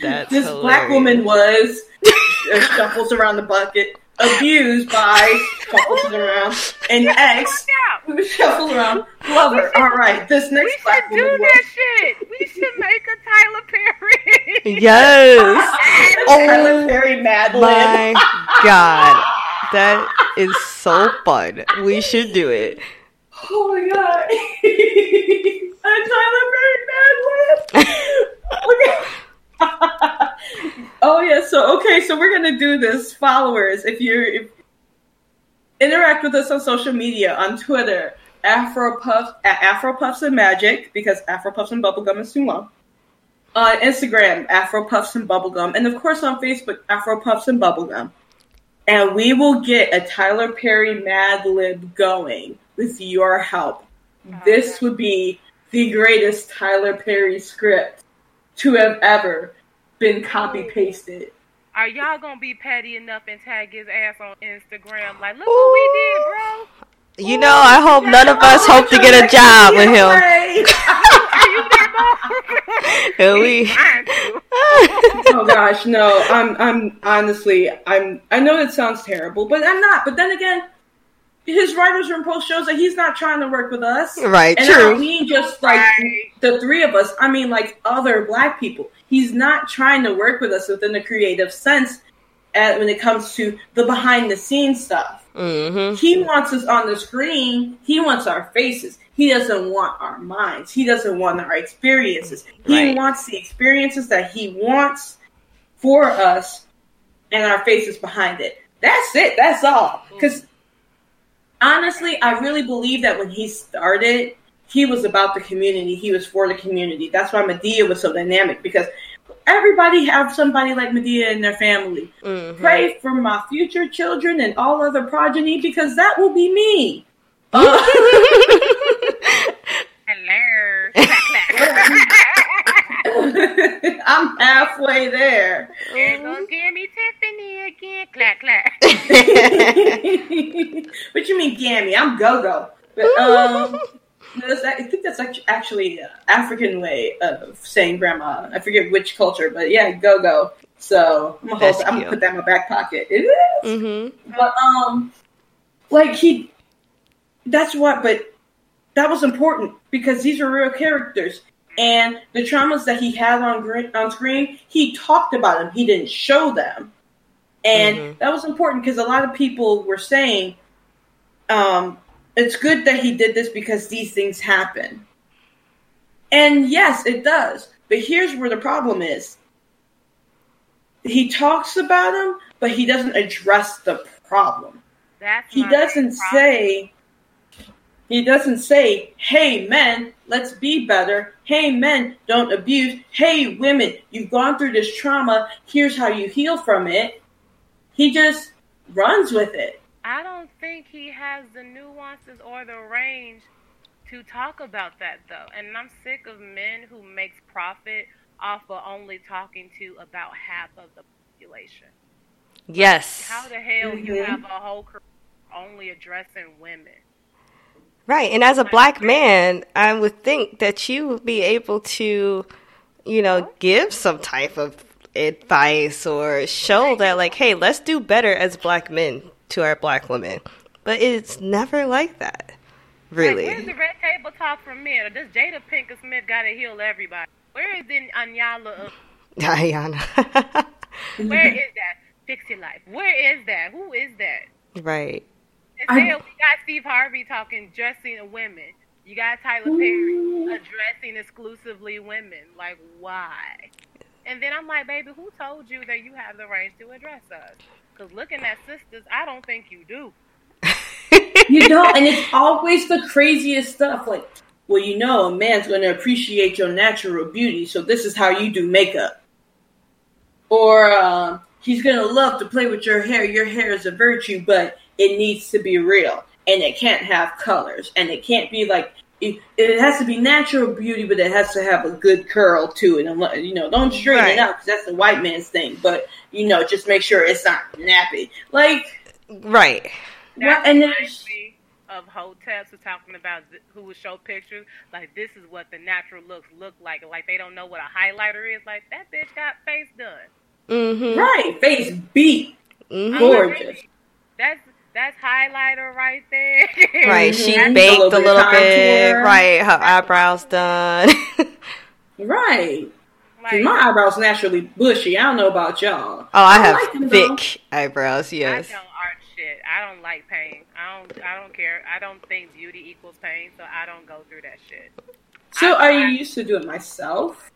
That's this black woman was uh, shuffles around the bucket, abused by shuffles <laughs> around, and ex Look out. shuffles around. Love her. All right, this next We next should do woman was. that shit. We should make a Tyler Perry. <laughs> Yes. <laughs> Oh Tyler Oh Perry Mad my god. That is so fun. We should do it. Oh my god. I'm Tyler Perry Mad Lib. <laughs> oh yeah, so okay, so we're gonna do this. Followers, if you're if interact with us on social media, on Twitter, Afropuff at Afropuffs and Magic, because Afropuffs and Bubblegum is too long. On Instagram, Afropuffs and Bubblegum, and of course on Facebook, Afropuffs and Bubblegum. And we will get a Tyler Perry Mad Lib going with your help. Oh, this would be the greatest Tyler Perry script to have ever been copy pasted. Are y'all gonna be petty enough and tag his ass on Instagram? Like, look what we did, bro. You know, I hope none of us hope to get a job with him. Are you that bold? And we Trying to. oh gosh, no. I'm I'm honestly I'm I know it sounds terrible, but I'm not. But then again, his writers room post shows that he's not trying to work with us. Right, And I true. don't mean just like Right. the three of us. I mean like other black people. He's not trying to work with us within the creative sense uh, when it comes to the behind the scenes stuff. hmm He wants us on the screen. He wants our faces. He doesn't want our minds. He doesn't want our experiences. He Right. wants the experiences that he wants for us and our faces behind it. That's it. That's all. Because honestly, I really believe that when he started, he was about the community. He was for the community. That's why Madea was so dynamic because everybody have somebody like Madea in their family. hmm Pray for my future children and all other progeny because that will be me. <laughs> <laughs> <laughs> I'm halfway there. There goes Gammy Tiffany again. Clap, clap. <laughs> what you mean, Gammy? I'm go-go. But, um, <laughs> I think that's actually an African way of saying grandma. I forget which culture, but yeah, go-go. So I'm gonna, hold, I'm gonna put that in my back pocket. It is. hmm But um, like he, that's what. But that was important because these are real characters, and the traumas that he had on gr- on screen, he talked about them. He didn't show them, and Mhm. that was important because a lot of people were saying, um, it's good that he did this because these things happen. And yes, it does. But here's where the problem is. He talks about them, but he doesn't address the problem That's he doesn't problem. say he doesn't say hey men let's be better hey men don't abuse hey women you've gone through this trauma here's how you heal from it he just runs with it I don't think he has the nuances or the range to talk about that though. And I'm sick of men who makes profit off of only talking to about half of the population. Yes. How the hell you Mhm. have a whole career only addressing women? Right. And as a black man, I would think that you would be able to, you know, give some type of advice or show that like, hey, let's do better as black men to our black women. But it's never like that. Really. Like, where's the red table talk from men? Or does Jada Pinkett Smith gotta heal everybody? Where is the Iyanla? Ayana. <laughs> Where is that? Fix your life. Where is that? Who is that? Right. Instead, we got Steve Harvey talking dressing women. You got Tyler Perry addressing exclusively women. Like, why? And then I'm like, baby, who told you that you have the range to address us? Because looking at sisters, I don't think you do. you don't, and it's always the craziest stuff. Like, well, you know, a man's going to appreciate your natural beauty, so this is how you do makeup. Or uh, he's going to love to play with your hair. Your hair is a virtue, but it needs to be real, and it can't have colors, and it can't be like it, it has to be natural beauty, but it has to have a good curl to it. And you know, don't straighten right. it out because that's the white man's thing. But you know, just make sure it's not nappy. Like right. That and reminds me of Hotep who talking about who would show pictures like this is what the natural looks look like. Like they don't know what a highlighter is. Like that bitch got face done. Mm-hmm. Right, face beat. Mm-hmm. Gorgeous. That's that's highlighter right there. Right, she baked a little, a little bit. Right, her eyebrows done. <laughs> right. Like, my eyebrows naturally bushy. I don't know about y'all. Oh, I, I have like them, thick though. eyebrows. Yes. I don't art shit. I don't like pain. I don't. I don't care. I don't think beauty equals pain, so I don't go through that shit. So I, I used to do it myself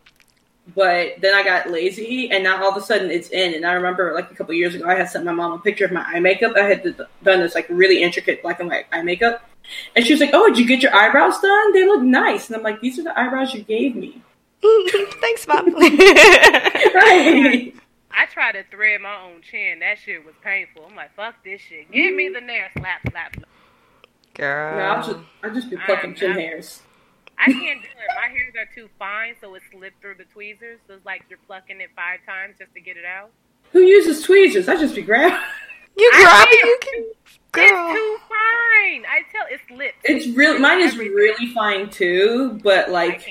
but then I got lazy, and now all of a sudden it's in. And I remember like a couple years ago, I had sent my mom a picture of my eye makeup. I had done this like really intricate black and white eye makeup, and she was like, "Oh, did you get your eyebrows done? They look nice." And I'm like, "These are the eyebrows you gave me." <laughs> Thanks, mom. <laughs> right. I tried to thread my own chin. That shit was painful. I'm like, "Fuck this shit. Give me the nail slap, slap, slap." Girl, no, I'll just I just be plucking chin hairs. I can't do it. My hairs are too fine, so it slipped through the tweezers. So it's like you're plucking it five times just to get it out. Who uses tweezers? I just be grabbing. You grab it. You can. Girl. It's too fine. I tell it slips. It's real. Mine is really fine too, but like.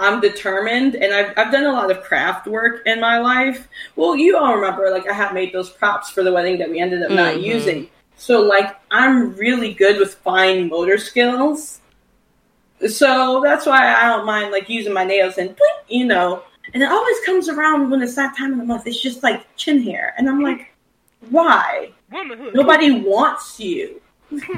I'm determined, and I've, I've done a lot of craft work in my life. Well, you all remember, like, I have made those props for the wedding that we ended up mm-hmm. not using. So, like, I'm really good with fine motor skills. So that's why I don't mind like using my nails and you know. And it always comes around when it's that time of the month. It's just like chin hair, and I'm like, why? Womanhood. Nobody wants you. I'm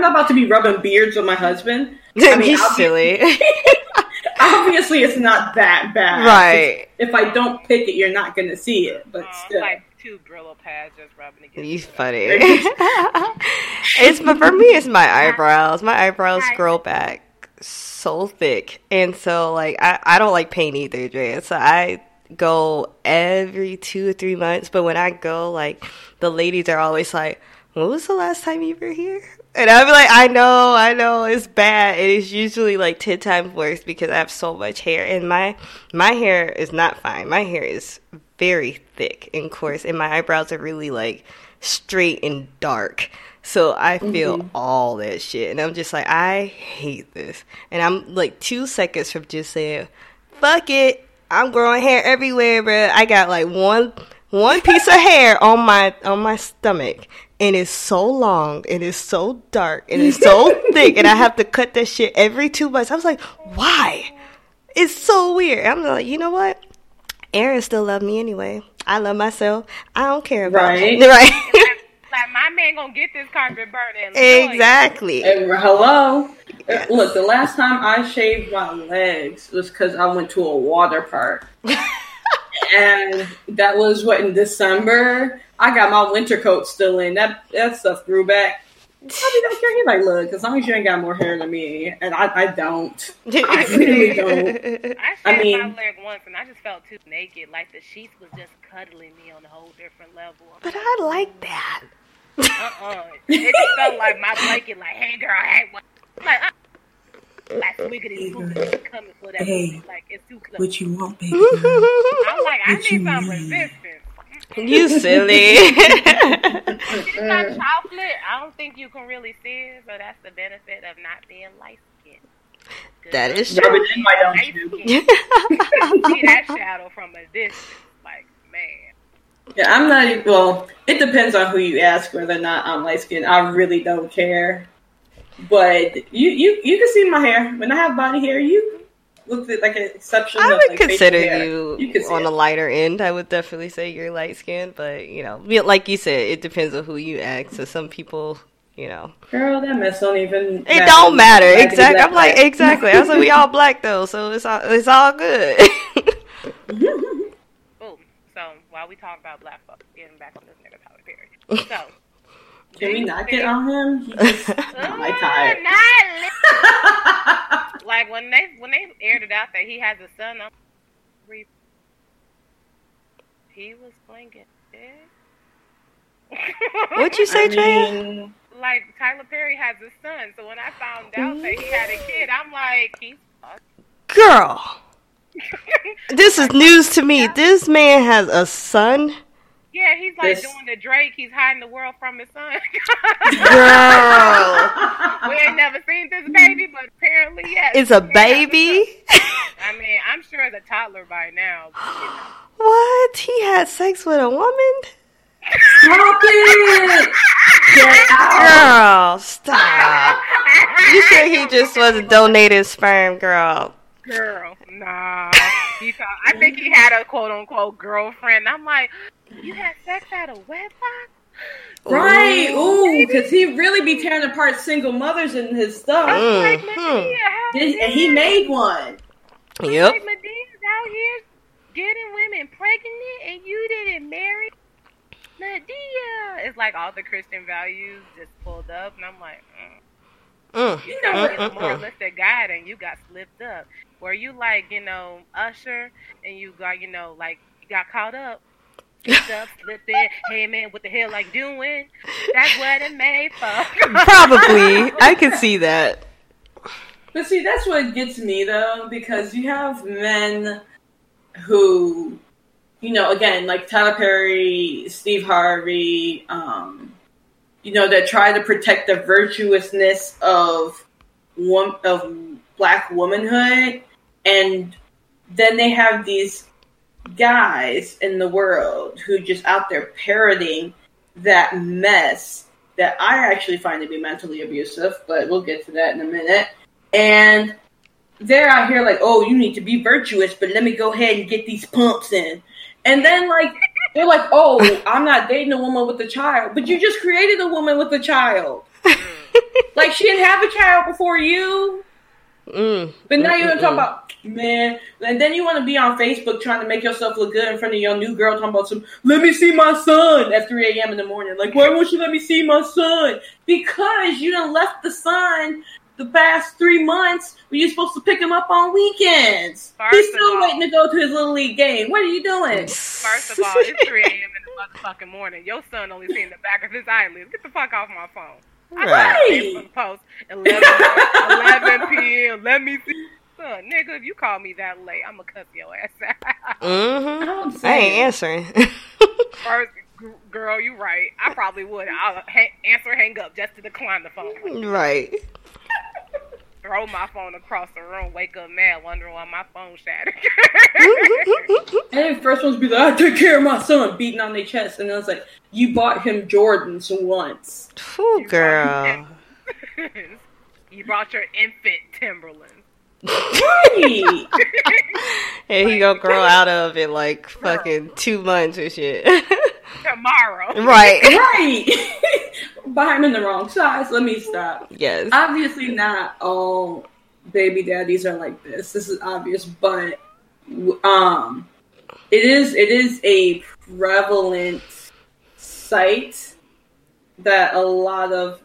not about to be rubbing beards with my husband. <laughs> I mean, silly. <laughs> obviously, it's not that bad. Right. If I don't pick it, you're not going to see it. But still. Like two Brillo pads just rubbing against. You funny. <laughs> <laughs> it's but for me, it's my eyebrows. My eyebrows grow back so thick, and so like I I don't like paint either, Drea. So I go every two or three months. But when I go, like the ladies are always like, "When was the last time you were here?" And I'm like, I know, I know, it's bad. It is usually like ten times worse because I have so much hair, and my my hair is not fine. My hair is very thick and coarse, and my eyebrows are really like straight and dark. So I feel mm-hmm. all that shit, and I'm just like, I hate this. And I'm like two seconds from just saying, "Fuck it, I'm growing hair everywhere, bro." I got like one one piece of hair <laughs> on my on my stomach, and it's so long, and it's so dark, and it's so <laughs> thick, and I have to cut that shit every two months. I was like, why? It's so weird. I'm like, you know what? Aaron still love me anyway. I love myself. I don't care about right. it. <laughs> Right. like my man gonna get this carpet burning. Exactly. And, hello. Yes. Look, the last time I shaved my legs was because I went to a water park. <laughs> and that was what in December. I got my winter coat still in. That that stuff grew back Probably don't care. He like, look, as long as you ain't got more hair than me, and I, I don't. I really <laughs> don't. I shaved I mean, my leg once, and I just felt too naked. Like the sheets was just cuddling me on a whole different level. But I like that. Uh uh-uh. uh It just felt like my blanket, like, hey girl, hey, what? Like, I, like swiggity swiggity coming for that. Hey, like it's too close. What you want, baby? <laughs> I'm like, I need some resistance. You <laughs> silly. it's not chocolate. I don't think you can really see it, so that's the benefit of not being light skinned. That is true. it in, why don't you? You see that shadow from a distance. Like, man. Yeah, I'm not. even- Well, it depends on who you ask whether or not I'm light skinned. I really don't care. But you, you, you can see my hair when I have body hair. You look at like an exception. I of, would like, consider you, You can on it. the lighter end. I would definitely say you're light skinned, but you know, like you said, it depends on who you ask. So some people, you know, Girl, that mess don't even. it don't matter. Black Exactly. I'm like black. exactly. I was like, we all black though, so it's all it's all good. <laughs> <laughs> Boom. So while we talk about black folks, getting back on this nigga Tyler Perry. <laughs> So Can we not get on him? He <laughs> just not my type. not li- <laughs> like when they when they aired it out that he has a son. I'm re- he was blinking. <laughs> What'd you say, I Jaya? mean, like Tyler Perry has a son, so when I found out that he had a kid, I'm like, he's fucked. Girl, this is news to me. This man has a son. Yeah, he's like This- doing the Drake. He's hiding the world from his son. Girl, <laughs> we ain't never seen this baby, but apparently, yes. it's a baby. <laughs> I mean, I'm sure it's a toddler by now. but, you know. What? He had sex with a woman? Stop it! Get out! Girl, stop. You sure he <laughs> just was a donated sperm, girl? Girl, nah. He thought, I think he had a quote unquote girlfriend. I'm like, you had sex out of wedlock? Right, ooh, because he really be tearing apart single mothers and his stuff. Mm. Like, Mhm. And and he made one. Yep. Like, Madea's out here getting women pregnant and you didn't marry Madea. It's like all the Christian values just pulled up, and I'm like, mm. Mm, You know mm, what? You're a mm, mm. moralistic guy, and you got slipped up. Where you like, you know, Usher, and you got, you know, like, you got caught up. Slipped up, <laughs> slipped in. Hey man, what the hell like doing? That's what it made for. Probably. I could see <laughs> that. But see, that's what gets me though, because you have men who, you know, again, like Tyler Perry, Steve Harvey, um, you know, that try to protect the virtuousness of one of black womanhood, and then they have these guys in the world who just out there parroting that mess that I actually find to be mentally abusive, but we'll get to that in a minute. And they're out here like, oh, you need to be virtuous, but let me go ahead and get these pumps in. And then like they're like, oh, <laughs> I'm not dating a woman with a child, but you just created a woman with a child. <laughs> like she didn't have a child before you. Mm. But now you're gonna talk Mm-mm-mm. about man, and then you want to be on Facebook trying to make yourself look good in front of your new girl, talking about some. Let me see my son at 3 a.m. in the morning. Like, why won't you let me see my son? Because you done left the son the past three months when you're supposed to pick him up on weekends. First He's still all- waiting to go to his little league game. What are you doing? First of all, it's 3 a.m. in the motherfucking morning. Your son only seen the back of his eyelids. Get the fuck off my phone. I Right. Facebook post 11, 11 <laughs> p.m. Let me see. Son, nigga, if you call me that late, I'm gonna cuss your ass out. Mm-hmm. I'm ain't answering. <laughs> First, g- girl, you right. I probably would. I'll ha- answer, hang up just to decline the phone. right. <laughs> Throw my phone across the room, wake up mad, wondering why my phone shattered. <laughs> And then first ones be like, I take care of my son, beating on their chest. And I was like, you bought him Jordans once. Phew, girl. you brought your infant Timberland. Right. <laughs> And he gonna grow out of it like fucking two months or shit. <laughs> Tomorrow. right. <laughs> right. Buy him in the wrong size. Let me stop. Yes. Obviously, not all baby daddies are like this. This is obvious, but um, it is it is a prevalent sight that a lot of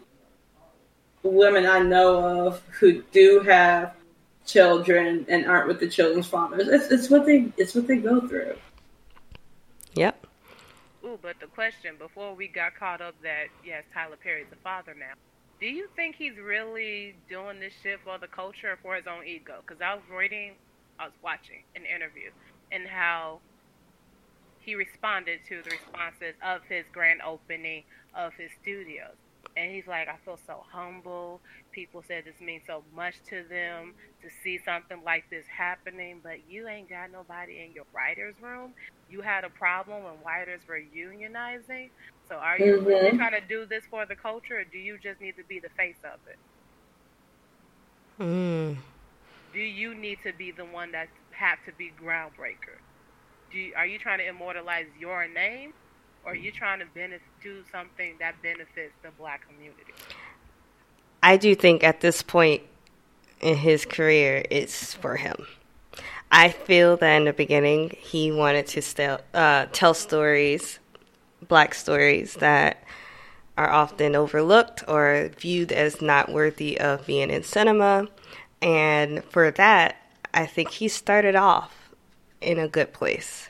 women I know of who do have children and aren't with the children's fathers. It's, it's what they it's what they go through. Yep. Ooh, but the question before we got caught up that yes, Tyler Perry's a father now. Do you think he's really doing this shit for the culture or for his own ego? Because I was reading, I was watching an interview, and how he responded to the responses of his grand opening of his studios. And he's like, I feel so humble. People said this means so much to them to see something like this happening, but you ain't got nobody in your writers' room. You had a problem when writers were unionizing. So are you Mhm. really trying to do this for the culture, or do you just need to be the face of it? Mm. Do you need to be the one that have to be groundbreaker? Do you, are you trying to immortalize your name, or are you trying to benef- do something that benefits the black community? I do think at this point in his career, it's for him. I feel that in the beginning, he wanted to still, uh, tell stories, black stories that are often overlooked or viewed as not worthy of being in cinema. And for that, I think he started off in a good place.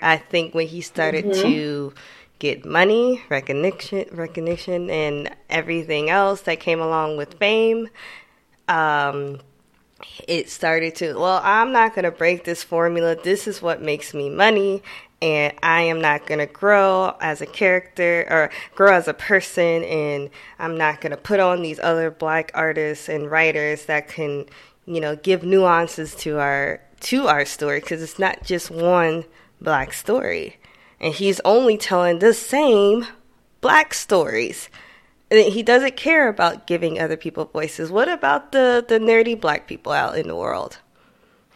I think when he started to get money, recognition, recognition, and everything else that came along with fame, um, it started to. Well, I'm not going to break this formula. This is what makes me money, and I am not going to grow as a character or grow as a person, and I'm not going to put on these other black artists and writers that can, you know, give nuances to our to our story because it's not just one black story, and he's only telling the same black stories. And He doesn't care about giving other people voices. What about the the nerdy black people out in the world?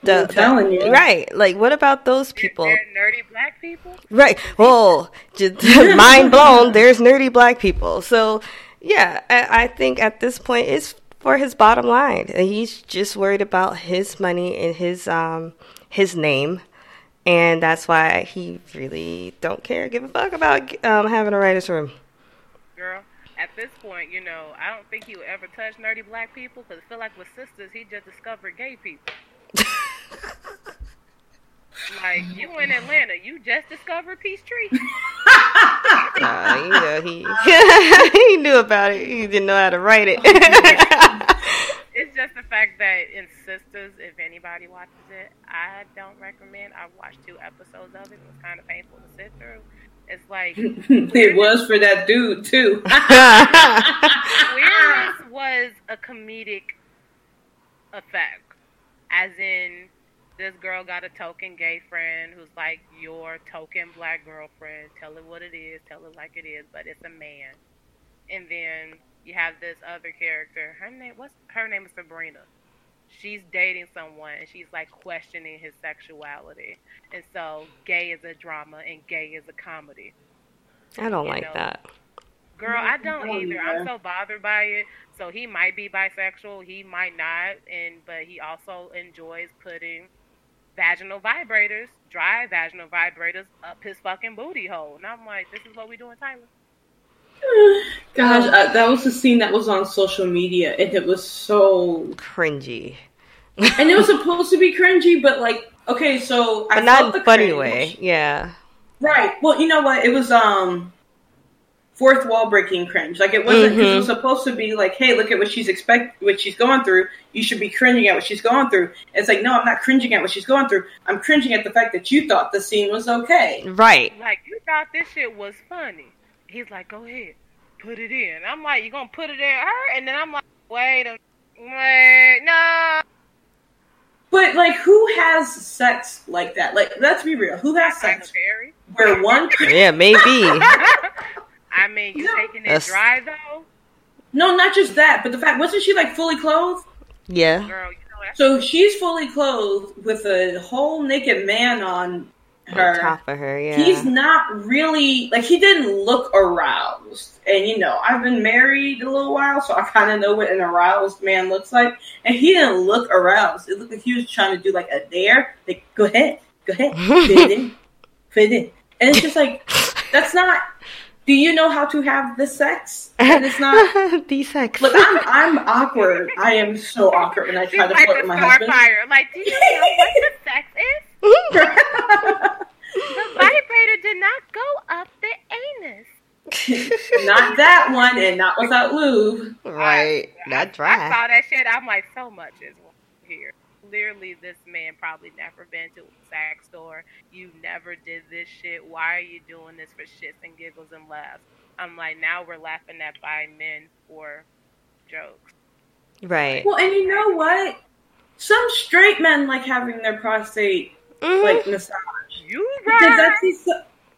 The, I'm telling you. right? Like, what about those people? They're nerdy black people. Right. Oh, <laughs> just mind blown. There's nerdy black people. So, yeah, I, I think at this point it's for his bottom line. And he's just worried about his money and his um his name, and that's why he really don't care, give a fuck about um having a writers room. Girl, at this point, you know, I don't think he would ever touch nerdy black people because I feel like with sisters, he just discovered gay people. <laughs> like, you in Atlanta, you just discovered Peachtree? Uh, <laughs> you know, he <laughs> he knew about it. He didn't know how to write it. It's just the fact that in Sisters, if anybody watches it, I don't recommend. I watched two episodes of it. It was kind of painful to sit through. It's like <laughs> it was for that dude too. <laughs> Queerness was a comedic effect. As in, this girl got a token gay friend who's like your token black girlfriend. Tell it what it is, tell it like it is, but it's a man. And then you have this other character. Her name what's her name is Sabrina. She's dating someone and she's like questioning his sexuality. And so gay is a drama and gay is a comedy. I don't You like know. that. Girl, I don't Oh, either. I'm so bothered by it. So he might be bisexual, he might not, and but he also enjoys putting vaginal vibrators, dry vaginal vibrators, up his fucking booty hole. And I'm like, this is what we doing, Tyler. Gosh, uh, that was the scene that was on social media, and it was so. Cringy, And it was <laughs> supposed to be cringy, but like, okay, so I not felt in the funny cringe. way. Yeah. Right. Well, you know what? It was um fourth wall breaking cringe. Like it wasn't 'cause it was supposed to be like, hey, look at what she's expect what she's going through. You should be cringing at what she's going through. It's like, no, I'm not cringing at what she's going through. I'm cringing at the fact that you thought the scene was okay. Right. Like, you thought this shit was funny. He's like, go ahead, put it in. I'm like, you gonna put it in her? And then I'm like, wait a wait, no. But like, who has sex like that? Like, let's be real. Who has sex Perry. where one? <laughs> Yeah, maybe. <laughs> I mean, you No. taking it That's- dry though, No, not just that, but the fact wasn't she like fully clothed? yeah. girl. You know So she's fully clothed with a whole naked man on her. On top of her, yeah. he's not really like he didn't look aroused and you know i've been married a little while so i kind of know what an aroused man looks like and he didn't look aroused it looked like he was trying to do like a dare like go ahead go ahead <laughs> fit in fit in and it's just like that's not do you know how to have the sex and it's not <laughs> the sex. look i'm i'm awkward i am so awkward when i try to like flirt with my husband fire. Like, do you know what the <laughs> sex is? The vibrator did not go up the anus. <laughs> not that one and not without lube right. Not dry. I dry. saw that shit. I'm like, so much is here. Clearly, this man probably never been to a sack store. You never did this shit. Why are you doing this for shits and giggles and laughs? I'm like, now we're laughing at by men for jokes. Right. Well, and you know what? Some straight men like having their prostate Mhm. like massaged You because right. that's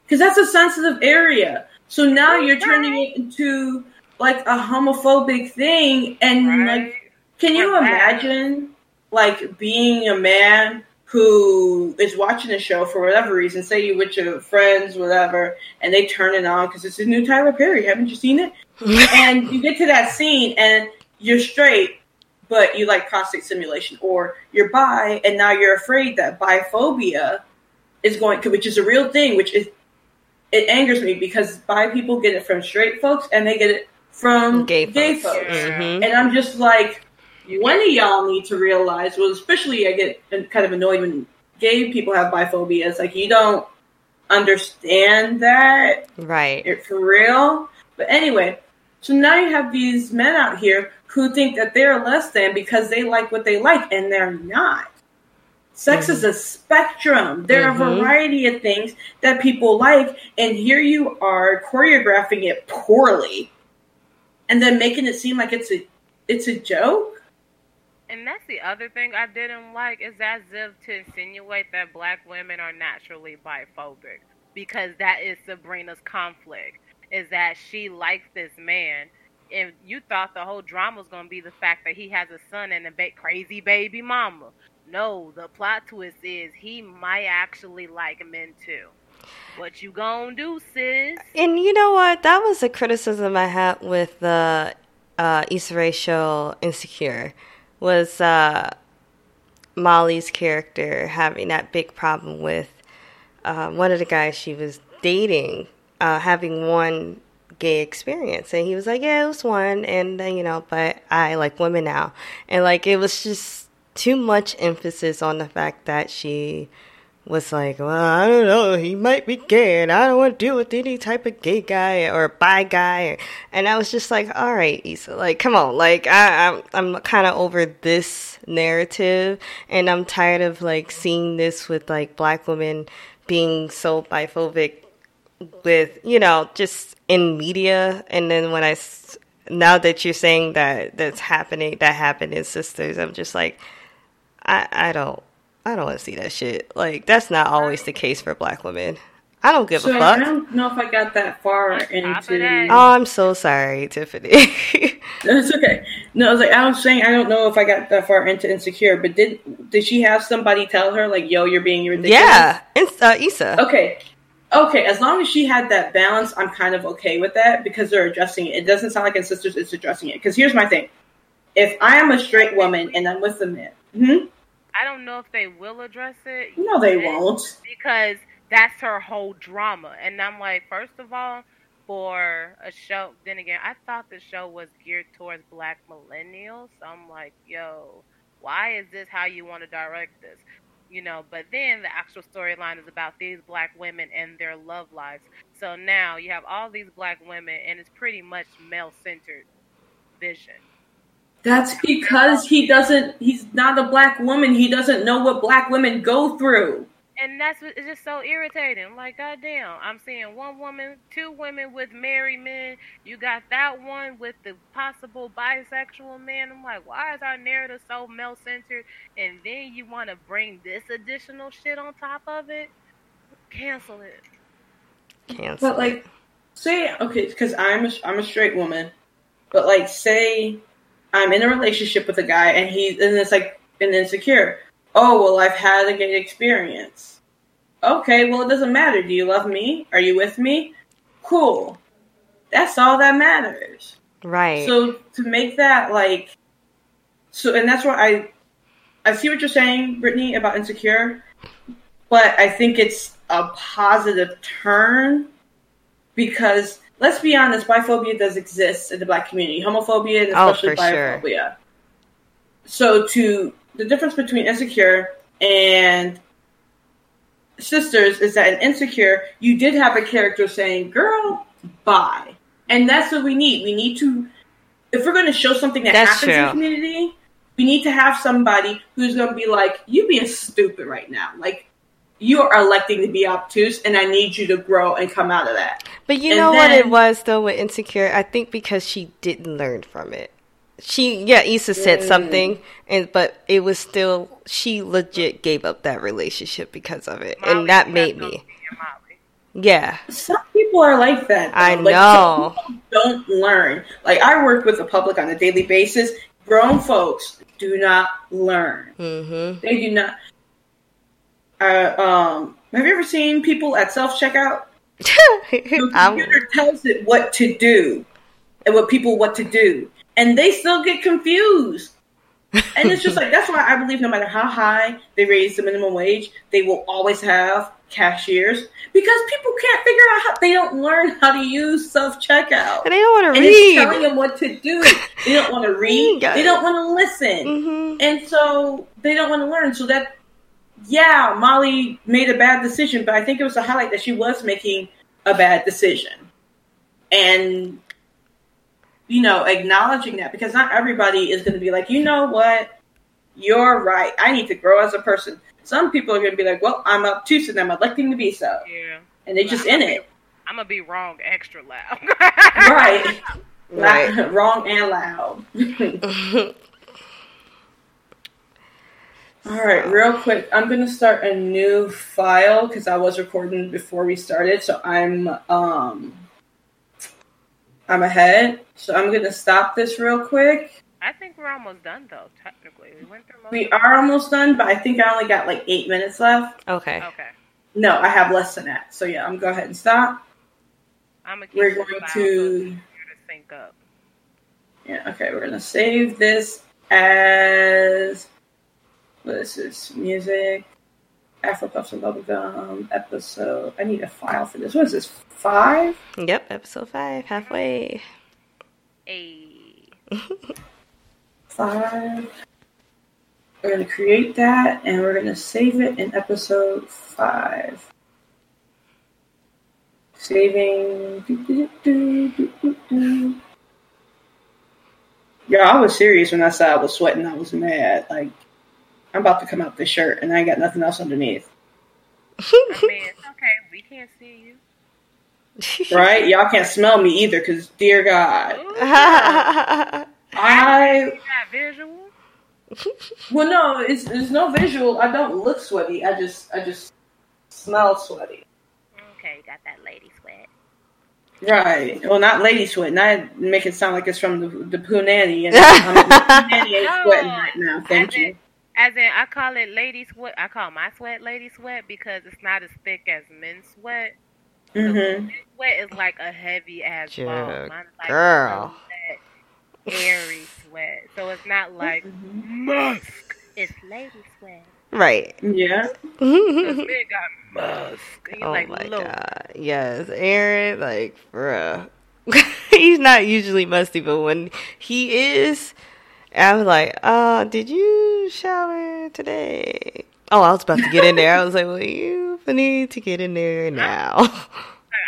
because that's a sensitive area. So now You're you're turning right. it into like a homophobic thing, and right. like, can you We're bad. imagine like being a man who is watching a show for whatever reason? Say you with your friends, whatever, and they turn it on because it's a new Tyler Perry. Haven't you seen it? <laughs> and you get to that scene and you're straight but you like prostate simulation or you're bi and now you're afraid that biphobia is going to which is a real thing which is it angers me because bi people get it from straight folks and they get it from Gay gay folks. folks, Mhm. and i'm just like one of y'all need to realize well especially i get kind of annoyed when gay people have biphobia it's like you don't understand that Right. it for real. But anyway, so now you have these men out here who think that they're less than because they like what they like, and they're not. Sex is a spectrum. There are Mhm. a variety of things that people like, and here you are choreographing it poorly, and then making it seem like it's a it's a joke. And that's the other thing I didn't like is as if to insinuate that black women are naturally biphobic because that is Sabrina's conflict is that she likes this man and you thought the whole drama was to be the fact that he has a son and a ba- crazy baby mama. No, the plot twist is he might actually like men too. What you gonna do, sis? And you know what? That was a criticism I had with the uh, Issa Rae Insecure. Was uh, Molly's character having that big problem with uh, one of the guys she was dating uh, having one gay experience, and he was like, "Yeah, it was one, and uh, you know, but I like women now," and like it was just too much emphasis on the fact that she was like, well, I don't know, he might be gay, and I don't want to deal with any type of gay guy or bi guy. And I was just like, all right, Issa, like, come on, like, I, I'm, I'm kind of over this narrative, and I'm tired of like seeing this with like black women being so biphobic with, you know, just in media. And then when I, s- now that you're saying that that's happening, that happened in Sisters, I'm just like, I, I don't. I don't want to see that shit. Like that's not always the case for black women. I don't give So a I fuck. I don't know if I got that far On top of into. that- Oh, I'm so sorry, Tiffany. <laughs> That's okay. No, I was like, I was saying, I don't know if I got that far into insecure, but did did she have somebody tell her like, "Yo, you're being ridiculous"? yeah, it's uh, Issa. Okay. Okay, as long as she had that balance, I'm kind of okay with that because they're addressing it. It doesn't sound like in Sisters it's addressing it. Because here's my thing: if I am a straight woman and I'm with a man, hmm? I don't know if they will address it. no, they won't. because that's her whole drama. And I'm like, first of all, for a show, then again, I thought the show was geared towards black millennials. So I'm like, yo, why is this how you want to direct this? You know, but then the actual storyline is about these black women and their love lives. So now you have all these black women, and it's pretty much male centered vision. That's because he doesn't. He's not a black woman. He doesn't know what black women go through. And that's what- it's just so irritating. I'm like, goddamn, I'm seeing one woman, two women with married men. You got that one with the possible bisexual man. I'm like, why is our narrative so male centered? And then you want to bring this additional shit on top of it? Cancel it. Cancel. But like, say okay, because I'm a, I'm a straight woman, but like, say I'm in a relationship with a guy and he and it's like an insecure. Oh well, I've had a gay experience. Okay, well it doesn't matter. Do you love me? Are you with me? Cool. That's all that matters. right. So to make that like, so and that's why I, I see what you're saying, Brittany, about insecure, but I think it's a positive turn because let's be honest, biphobia does exist in the black community, homophobia and Oh, especially for sure. biphobia. So to the difference between insecure and sisters is that in insecure you did have a character saying girl bye. And that's what we need. We need to if we're going to show something that That's happens in the community we need to have somebody who's going to be like you being stupid right now. Like you are electing to be obtuse and i need you to grow and come out of that. But you and know what it was though with Insecure? I think because she didn't learn from it. She yeah Issa said Mm. something and but it was still she legit gave up that relationship because of it Molly and that made me yeah Some people are like that. though. I Like, know. don't learn. Like I work with the public on a daily basis. Grown folks do not learn. mm-hmm They do not. Uh, um, have you ever seen people at self checkout? The <laughs> I'm, computer tells it what to do and what people what to do, and they still get confused. And it's just like that's why I believe no matter how high they raise the minimum wage, they will always have cashiers because people can't figure out how they don't learn how to use self checkout. they don't want to it's telling them what to do. They don't want to <laughs> read. They don't want to listen. hmm And so they don't want to learn. So that, yeah, Molly made a bad decision, but I think it was a highlight that she was making a bad decision. And, you know, acknowledging that because not everybody is going to be like, you know what? You're right. I need to grow as a person. Some people are going to be like, well, I'm up to, so I'm electing to be so. Yeah. And they're just in it. I'm gonna be wrong extra loud. Right. <laughs> right Not- <laughs> wrong and loud. <laughs> All right, real quick. I'm gonna start a new file because I was recording before we started, so I'm um I'm ahead. So I'm gonna stop this real quick. I think we're almost done though. Technically, we went through most. We are almost done, but I think I only got like eight minutes left. okay. Okay. No, I have less than that. So yeah, I'm gonna go ahead and stop. I'm gonna We're going to so the computer sync up. Yeah, okay, we're gonna save this as what is this? Music, Afro Puffs and Bubblegum episode. I need a file for this. What is this? Five? yep episode five halfway A. Five. We're gonna create that and we're gonna save it in episode five. Saving. Yeah, I was serious when I said I was sweating. I was mad. Like, I'm about to come out this shirt and I ain't got nothing else underneath. <laughs> I mean, it's okay. We can't see you. <laughs> Right? Y'all can't smell me either because, dear God. Ooh, <laughs> I. you got visual. Well, no, it's, there's no visual. I don't look sweaty. I just, I just smell sweaty. Okay, you got that lady sweat. Right. Well, not lady sweat. Not make it sound like it's from the the poo nanny. And I'm, the poo nanny ain't No. sweating right now. Thank you. in, as in, I call it lady sweat. I call my sweat lady sweat because it's not as thick as men's sweat. So hmm men's sweat is like a heavy ass ball. Yeah, Mine is like girl. a airy sweat. So it's not like musk. It's lady sweat. Right. Yeah. men got musk. And oh like, my look, god yes aaron like bruh <laughs> he's not usually musty but when he is i was like uh did you shower today oh i was about to get in there i was like well you need to get in there now <laughs>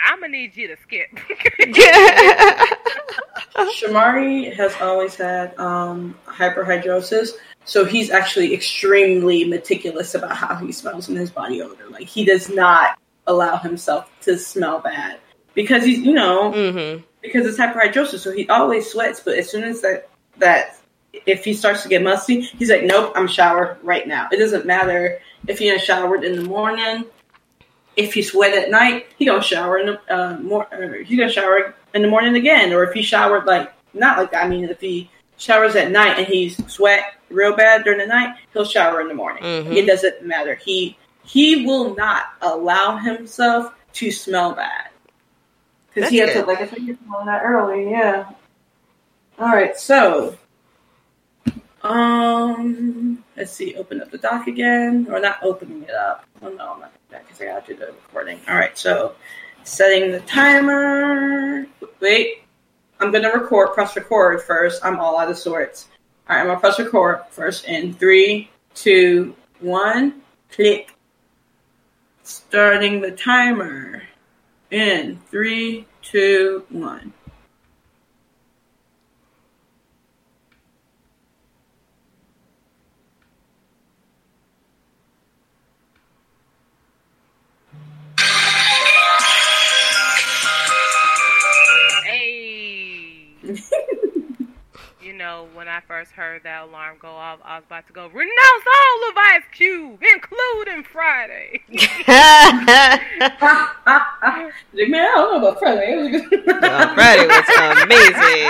I'm gonna need you to skip. <laughs> Shamari has always had um, hyperhidrosis, so he's actually extremely meticulous about how he smells in his body odor. Like he does not allow himself to smell bad because he's, you know, hmm because it's hyperhidrosis, so he always sweats. But as soon as that that if he starts to get musty, he's like, "Nope, I'm showered right now." It doesn't matter if he has showered in the morning. If he sweat at night, he gonna shower in the uh, more. He gonna shower in the morning again. Or if he showered like not like that. I mean, if he showers at night and he's sweat real bad during the night, he'll shower in the morning. Mhm. It doesn't matter. He he will not allow himself to smell bad. Because he has to, like I said, you that early, yeah. All right, so, um, let's see, open up the doc again, or not opening it up. Oh no, I'm not that because I got to do the recording. All right, so setting the timer. Wait, I'm gonna record. Press record first. I'm all out of sorts. All right, I'm gonna press record first in three, two, one. Click. Starting the timer in three, two, one. Know, know, when I first heard that alarm go off, I was about to go renounce all of Ice Cube, including Friday. like, <laughs> man, I don't know about Friday. It was good. Oh, Friday was amazing.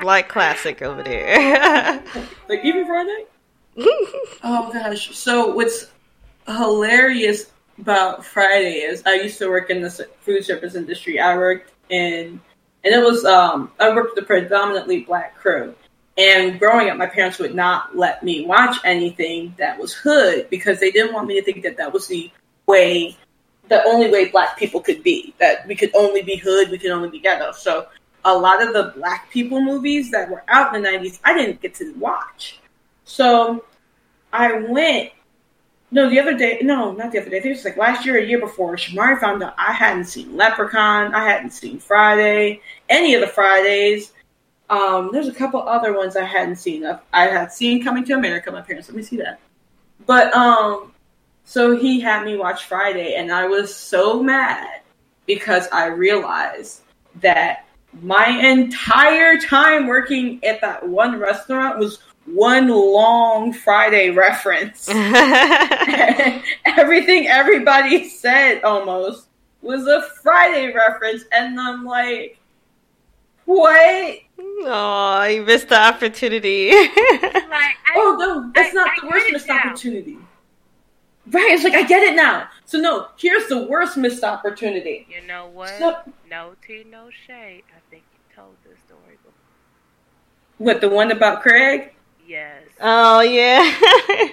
Black classic over there. <laughs> like even Friday. <laughs> Oh gosh. So what's hilarious about Friday is I used to work in the food service industry. I worked in, and it was um I worked with a predominantly black crew. And growing up, my parents would not let me watch anything that was hood because they didn't want me to think that that was the way, the only way black people could be. That we could only be hood, we could only be ghetto. So a lot of the black people movies that were out in the 90s, I didn't get to watch. So I went. No, the other day. No, not the other day. I think it was like last year, a year before. Shamari found out I hadn't seen Leprechaun. I hadn't seen Friday. Any of the Fridays. Um, there's a couple other ones I hadn't seen. I had seen Coming to America. My parents let me see that. But um, so he had me watch Friday, and I was so mad because I realized that my entire time working at that one restaurant was one long Friday reference. <laughs> <laughs> Everything everybody said almost was a Friday reference, and I'm like, what? oh, you missed the opportunity. <laughs> like, I, Oh no, that's I- not I the worst missed now. opportunity. Right, it's like I get it now. So no, here's the worst missed opportunity. you know what? So, No tea, no shade. I think you told this story before. what the one about Craig? Yes. oh yeah. <laughs>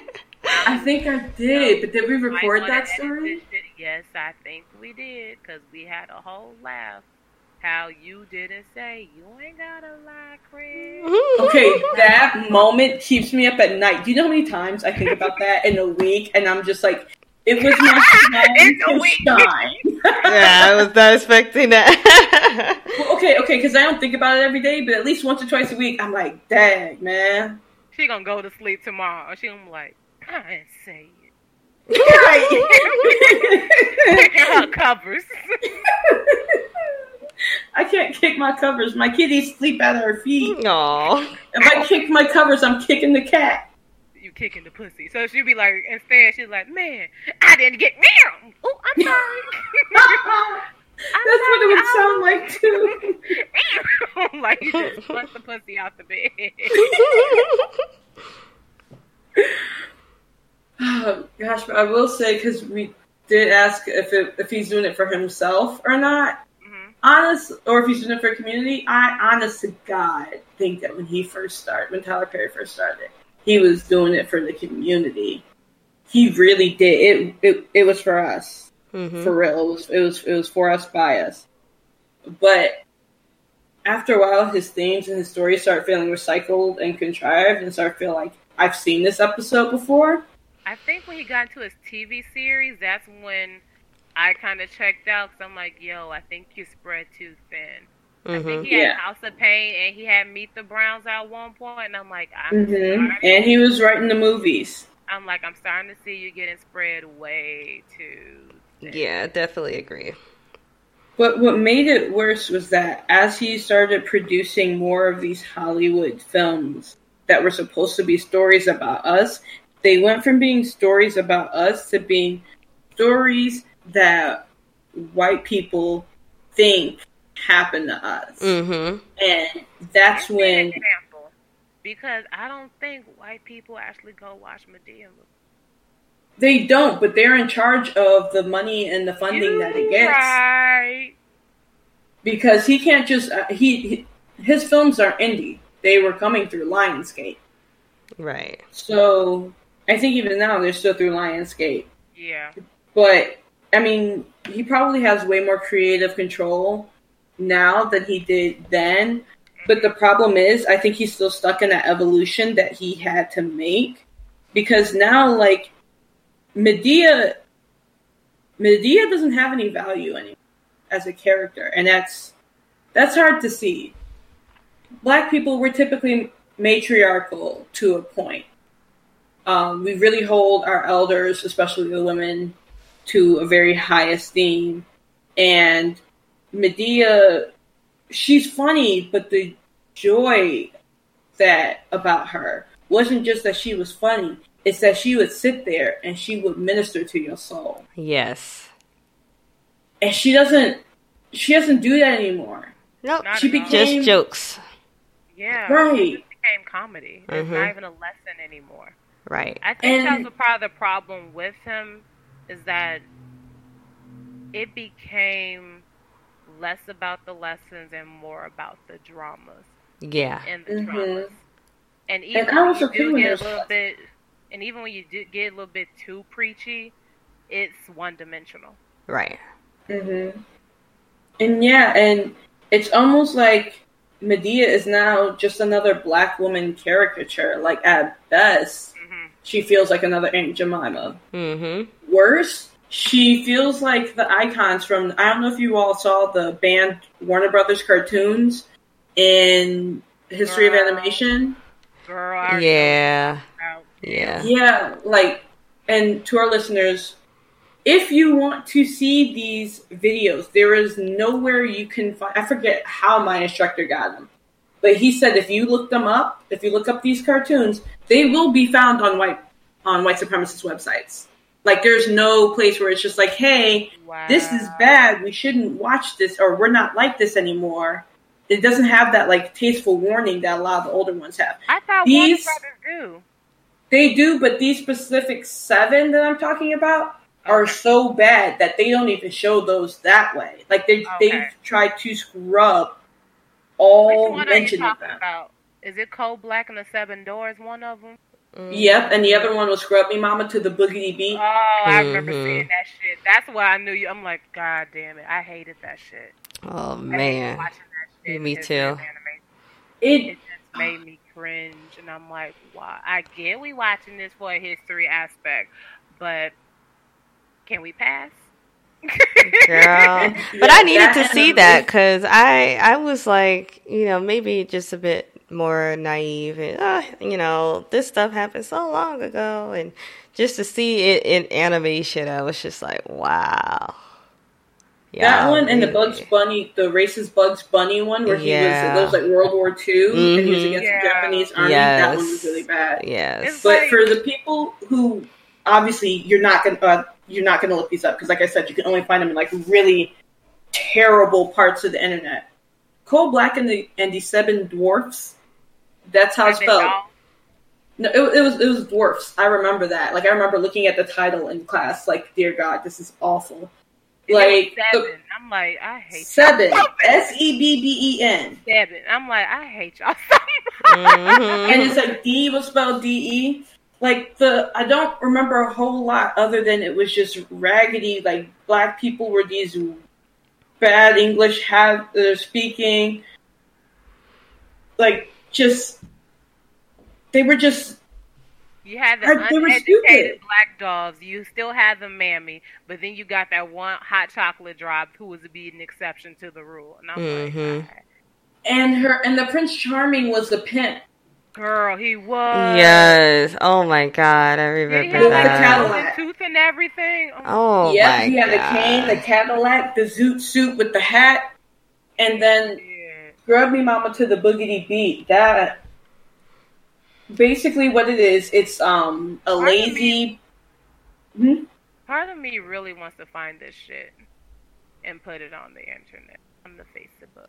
I think I did, but did we record that story? Yes, I think we did because we had a whole laugh. How you didn't say you ain't gotta lie, Craig. <laughs> Okay, that moment keeps me up at night. Do you know how many times I think about that in a week, and I'm just like, it was my <laughs> In a time to week. shine. yeah, I was not expecting that. Well, okay, okay, because I don't think about it every day, but at least once or twice a week, I'm like, dang, man. She gonna go to sleep tomorrow. She gonna be like, I didn't say it. Right. Picking her covers. I can't kick my covers. My kitties sleep at her feet. Aw. If I kick my covers, I'm kicking the cat. you kicking the pussy. So she'd be like, instead, she's like, man, I didn't get meow. Oh, I'm sorry. <laughs> <laughs> That's what it would sound like too. <laughs> like. you just <laughs> bust the pussy out the bed. Oh, <laughs> gosh, but I will say because we did ask if it, if he's doing it for himself or not. Mhm. Honest, or if he's doing it for community. I, honest to God, think that when he first started, when Tyler Perry first started, he was doing it for the community. He really did. It it, it was for us, Mhm. for real. It was it was it was for us by us. But after a while, his themes and his stories start feeling recycled and contrived, and start feel like I've seen this episode before. I think when he got into his TV series, that's when I kind of checked out because I'm like, yo, I think you spread too thin. I think Mhm. he had Yeah. House of Payne and he had Meet the Browns at one point, and I'm like, I'm hmm And he was writing the movies. I'm like, I'm starting to see you getting spread way too. Thin. Yeah, definitely agree. But what made it worse was that as he started producing more of these Hollywood films that were supposed to be stories about us, they went from being stories about us to being stories that white people think happen to us. Mm-hmm. And that's Give an when example. Because I don't think white people actually go watch Madea movies. They don't, but they're in charge of the money and the funding that it You gets. Right. because he can't just uh, he, he his films are indie. They were coming through Lionsgate, Right. so I think even now they're still through Lionsgate. Yeah. But I mean, he probably has way more creative control now than he did then. But the problem is, I think he's still stuck in that evolution that he had to make because now, like Madea, Madea doesn't have any value anymore as a character, and that's that's hard to see. Black people were typically matriarchal to a point. Um, we really hold our elders, especially the women, to a very high esteem. And Madea, she's funny, but the joy that about her wasn't just that she was funny; it's that she would sit there and she would minister to your soul. Yes. And she doesn't. She doesn't do that anymore. Nope. Not She became Just jokes. Yeah. Right. It became comedy. It's Mhm. not even a lesson anymore. Right. I think And- that's a part of the problem with him is that it became less about the lessons and more about the dramas Yeah. and the Mhm. dramas. And even I when was you okay do get a little bit, and even when you do get a little bit too preachy, it's one dimensional. Right. hmm And yeah, and it's almost like Madea is now just another black woman caricature. Like at best, hmm she feels like another Aunt Jemima. Mm-hmm. Worse, she feels like the icons from. I don't know if you all saw the band Warner Brothers cartoons in History of Animation. Girl, I already Yeah. Yeah. Yeah, like, and to our listeners, if you want to see these videos, there is nowhere you can find. I forget how my instructor got them, but he said if you look them up, if you look up these cartoons, they will be found on white on white supremacist websites. Like, there's no place where it's just like, hey, Wow. this is bad. We shouldn't watch this, or we're not like this anymore. It doesn't have that like tasteful warning that a lot of the older ones have. I thought These- Warner Brothers do. They do, but these specific seven that I'm talking about are so bad that they don't even show those that way. Like they Okay. they tried to scrub all one are you mention of talking them. about? Is it Coal Black and the Seven Doors? One of them. Yep, and the other one was Scrub Me Mama to the Boogity Beat. Oh, I remember Mhm. seeing that shit. That's why I knew you. I'm like, God damn it, I hated that shit. Oh man. that shit. Me It's too. It It just made me cringe, and I'm like, why? I get we watching this for a history aspect, but can we pass? Girl. <laughs> But I needed to see that because I I was like, you know, maybe just a bit more naive and uh, you know, this stuff happened so long ago and just to see it in animation, I was just like, wow. That one and the Bugs Bunny, the racist Bugs Bunny one, where he Yeah. was it was like World War II and he was Mhm. against Yeah. the Japanese army. That one was really bad. Yes. It's But like- for the people who obviously you're not gonna uh, you're not gonna look these up because, like I said, you can only find them in like really terrible parts of the internet. Coal Black and the and the Seven Dwarfs. That's how it's Seven spelled. No, it, it was it was dwarfs. I remember that. Like I remember looking at the title in class. Like, dear God, this is awful. It was Like the- seven. I'm like, I hate seven. S e b b e n. Seven. I'm like, I hate y'all so <laughs> much. Mhm. and it's like D was spelled D E. Like the I don't remember a whole lot other than it was just raggedy. Like black people were these bad English have uh, speaking. Like just they were just You had the I- uneducated black dogs. You still had the mammy, but then you got that one hot chocolate drop who was to be an exception to the rule. And I'm Mhm. like, "God." and her and the Prince Charming was the pimp. girl, he was. Yes. Oh my god, I Did he remember have With the. Cadillac. golden tooth and everything? Oh, Oh yep, my he had god. the cane, the Cadillac, the zoot suit with the hat, and then shit. Scrub Me Mama to the Boogity Beat. That basically what it is. It's um a Pardon lazy. Hmm? Part of me really wants to find this shit and put it on the internet, on the Facebook.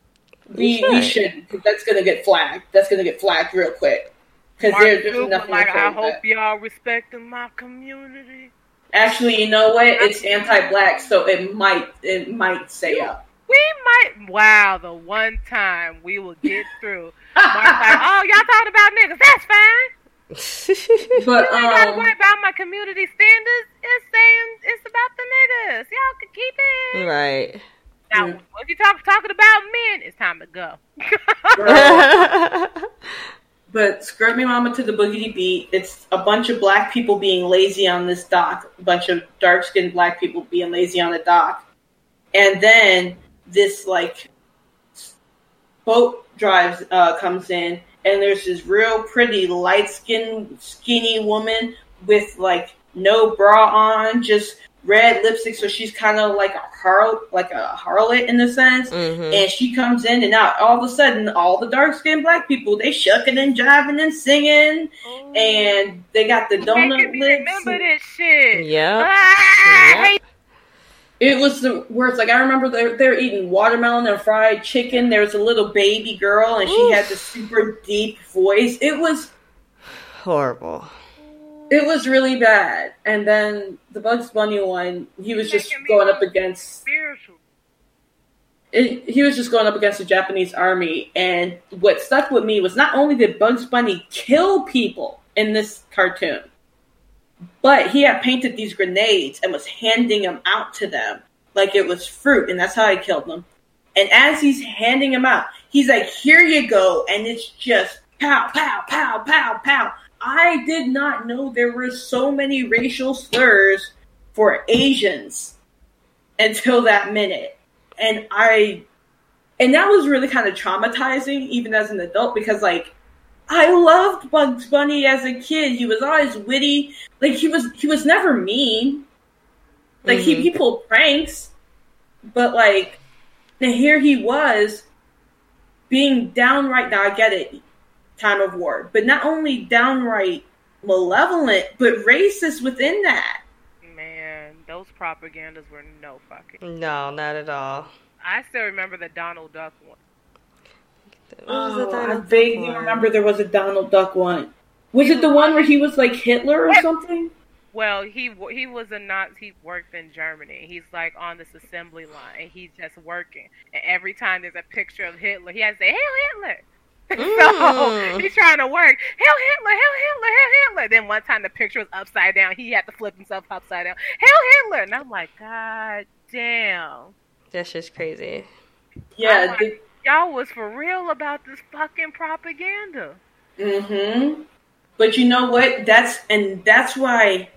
We You we should. should because that's gonna get flagged. That's gonna get flagged real quick because Mark there's, there's Zuckerberg, nothing. like, I hope that. y'all respecting my community. Actually, you know what? It's anti-black, so it might it might say up. We might. Wow, the one time we will get through. <laughs> Mark's like, oh, y'all talking about niggas? That's fine. <laughs> But You ain't gotta um, worry about my community standards. It's saying it's about the niggas. Y'all can keep it. right. Now, Mm. if you talk talking about men, it's time to go. <laughs> but Scrub Me Mama to the boogie beat. It's a bunch of black people being lazy on this dock. A bunch of dark-skinned black people being lazy on the dock, and then this like boat drives uh, comes in, and there's this real pretty light skinned skinny woman with like no bra on, just red lipstick, so she's kind of like a har- like a harlot in a sense. Mhm. And she comes in, and now all of a sudden, all the dark skinned black people they shucking and jiving and singing, Ooh. and they got the Making donut me lips. remember this shit. Yep. Ah, Yep. It was the worst. Like I remember they they were eating watermelon and fried chicken. There was a little baby girl, and she Oof. had this super deep voice. It was Horrible. it was really bad. And then the Bugs Bunny one, he was just going up against it, he was just going up against the Japanese army. And what stuck with me was not only did Bugs Bunny kill people in this cartoon, but he had painted these grenades and was handing them out to them like it was fruit, and that's how he killed them. And as he's handing them out, he's like, "Here you go," and it's just pow, pow, pow, pow, pow. I did not know there were so many racial slurs for Asians until that minute and I and that was really kind of traumatizing even as an adult because like I loved Bugs Bunny as a kid. He was always witty. Like he was he was never mean. Like he, Mhm. he pulled pranks. But like and here he was being downright now I get it, time of war, but not only downright malevolent, but racist within that. Man, those propagandas were no fucking. No, not at all. I still remember the Donald Duck one. What was the Oh, I Donald Duck vaguely one? remember there was a Donald Duck one. Was it the one where he was like Hitler or something? Well, he he was a Nazi. He worked in Germany. He's like on this assembly line, and he's just working. And every time there's a picture of Hitler, he has to say "Hail Hitler." <laughs> so Mm. he's trying to work. Hail Hitler! Hail Hitler! Hail Hitler! Then one time the picture was upside down. He had to flip himself upside down. Hail Hitler! And I'm like, God damn, That's just crazy. Yeah. The, y'all was for real about this fucking propaganda. Mm-hmm. But you know what? That's and that's why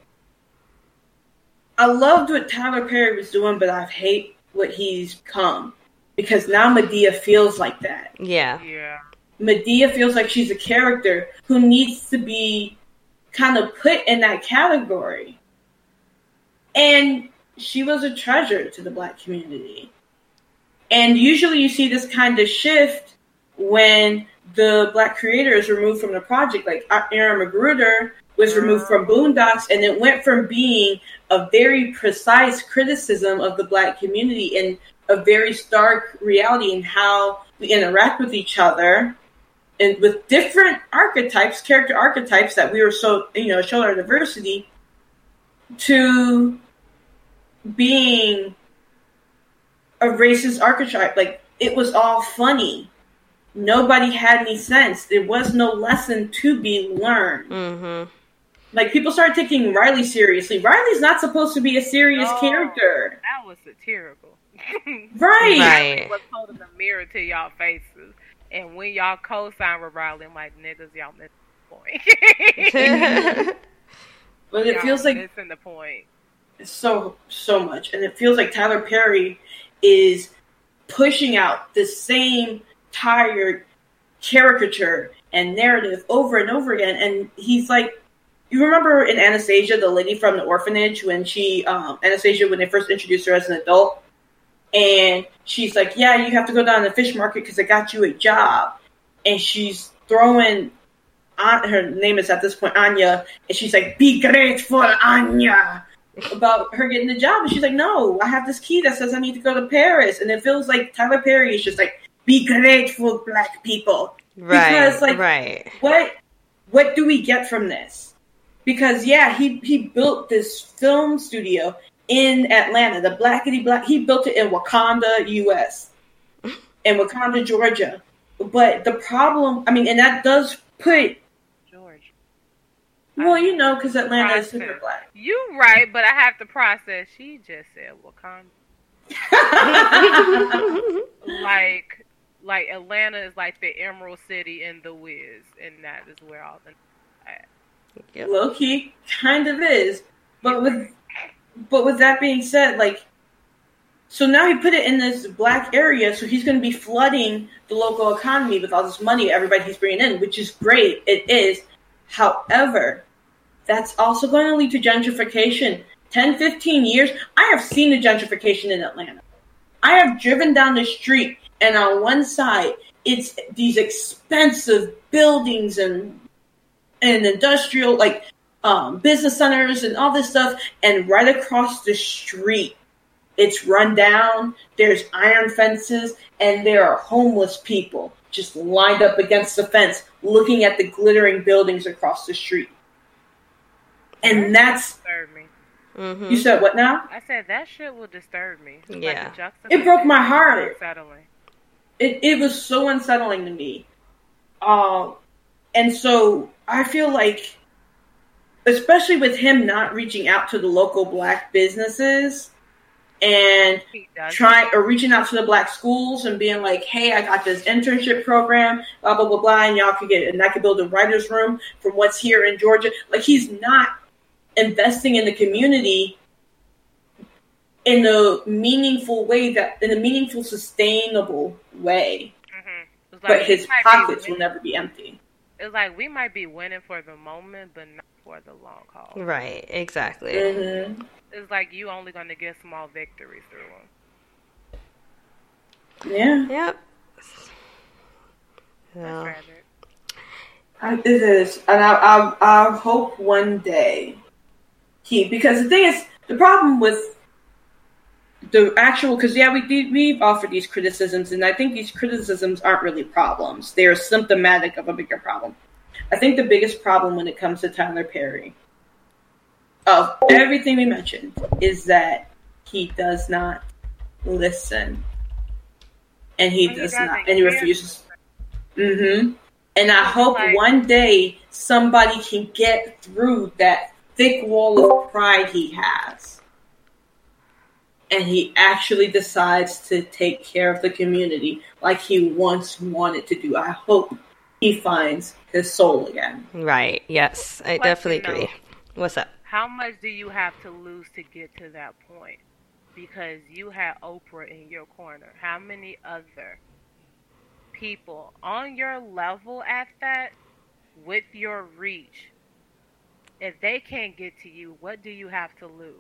I loved what Tyler Perry was doing, but I hate what he's come because now Madea feels like that. Yeah. Yeah. Madea feels like she's a character who needs to be kind of put in that category. And she was a treasure to the black community. And usually you see this kind of shift when the black creator is removed from the project. Like Aaron McGruder was removed from Boondocks, and it went from being a very precise criticism of the black community and a very stark reality in how we interact with each other and with different archetypes, character archetypes that we were so you know showing our diversity to being a racist archetype. Like it was all funny. Nobody had any sense. There was no lesson to be learned. Mm-hmm. Like people started taking Riley seriously. Riley's not supposed to be a serious No. character, That was satirical. <laughs> right? Right. was holding the mirror to y'all faces. And when y'all co-sign with Riley, I'm like, niggas, y'all missed the point. <laughs> But it Y'all feels like missing the point. so so much and it feels like tyler perry is pushing out the same tired caricature and narrative over and over again. And he's like you remember in anastasia the lady from the orphanage when she um, anastasia when they first introduced her as an adult? And she's like yeah you have to go down to the fish market because i got you a job. And she's throwing on her name is at this point anya and she's like be grateful anya about her getting the job, and she's like, "No, I have this key that says I need to go to Paris." And it feels like Tyler Perry is just like, "Be grateful, black people." right. Because, like- right. What what do we get from this? Because yeah, he he built this film studio in Atlanta, the Blackity Black. He built it in Wakanda, U.S. in Wakanda, Georgia. But the problem, I mean, and that does put. Well, you know, because Atlanta is super black. You right, but I have to process. She just said Wakanda. <laughs> Like, like Atlanta is like the Emerald City in the Wiz, and that is where all the. Yep. low key kind of is but with but with that being said like so now he put it in this black area so he's going to be flooding the local economy with all this money everybody he's bringing in which is great it is however that's also going to lead to gentrification 10, 15 years, I have seen the gentrification in Atlanta. I have driven down the street, and on one side, it's these expensive buildings and and industrial like um, business centers and all this stuff, and right across the street, it's run down. There's iron fences, and there are homeless people just lined up against the fence, looking at the glittering buildings across the street. And that's disturb me. Mm-hmm. you said what now? I said that shit will disturb me. Yeah. the It broke my heart. Unsettling. it, it was so unsettling to me. Um, and so I feel like, especially with him not reaching out to the local black businesses and trying or reaching out to the black schools and being like, "Hey, I got this internship program, blah blah blah blah, and y'all could get and I could build a writers' room from what's here in Georgia." Like he's not investing in the community in a meaningful way that in a meaningful, sustainable way. Mhm. It's But his we might be pockets will never be empty. It's like we might be winning for the moment, but not for the long haul. Right, exactly. Mm-hmm. It's like you only going to get small victories through them. Yeah, Yep. That's tragic. I, it is, and I, I, I hope one day he because the thing is the problem with the actual because yeah we did we've offered these criticisms and I think these criticisms aren't really problems they're symptomatic of a bigger problem. I think the biggest problem when it comes to Tyler Perry of everything we mentioned is that he does not listen and he Well, does doesn't and he refuses. Mm-hmm. And I hope like- one day somebody can get through that thick wall of pride he has. And he actually decides to take care of the community like he once wanted to do. I hope he finds his soul again. right. Yes, I Question, definitely though. agree. What's up? How much do you have to lose to get to that point? Because you had Oprah in your corner. How many other people on your level at that, with your reach, if they can't get to you, what do you have to lose?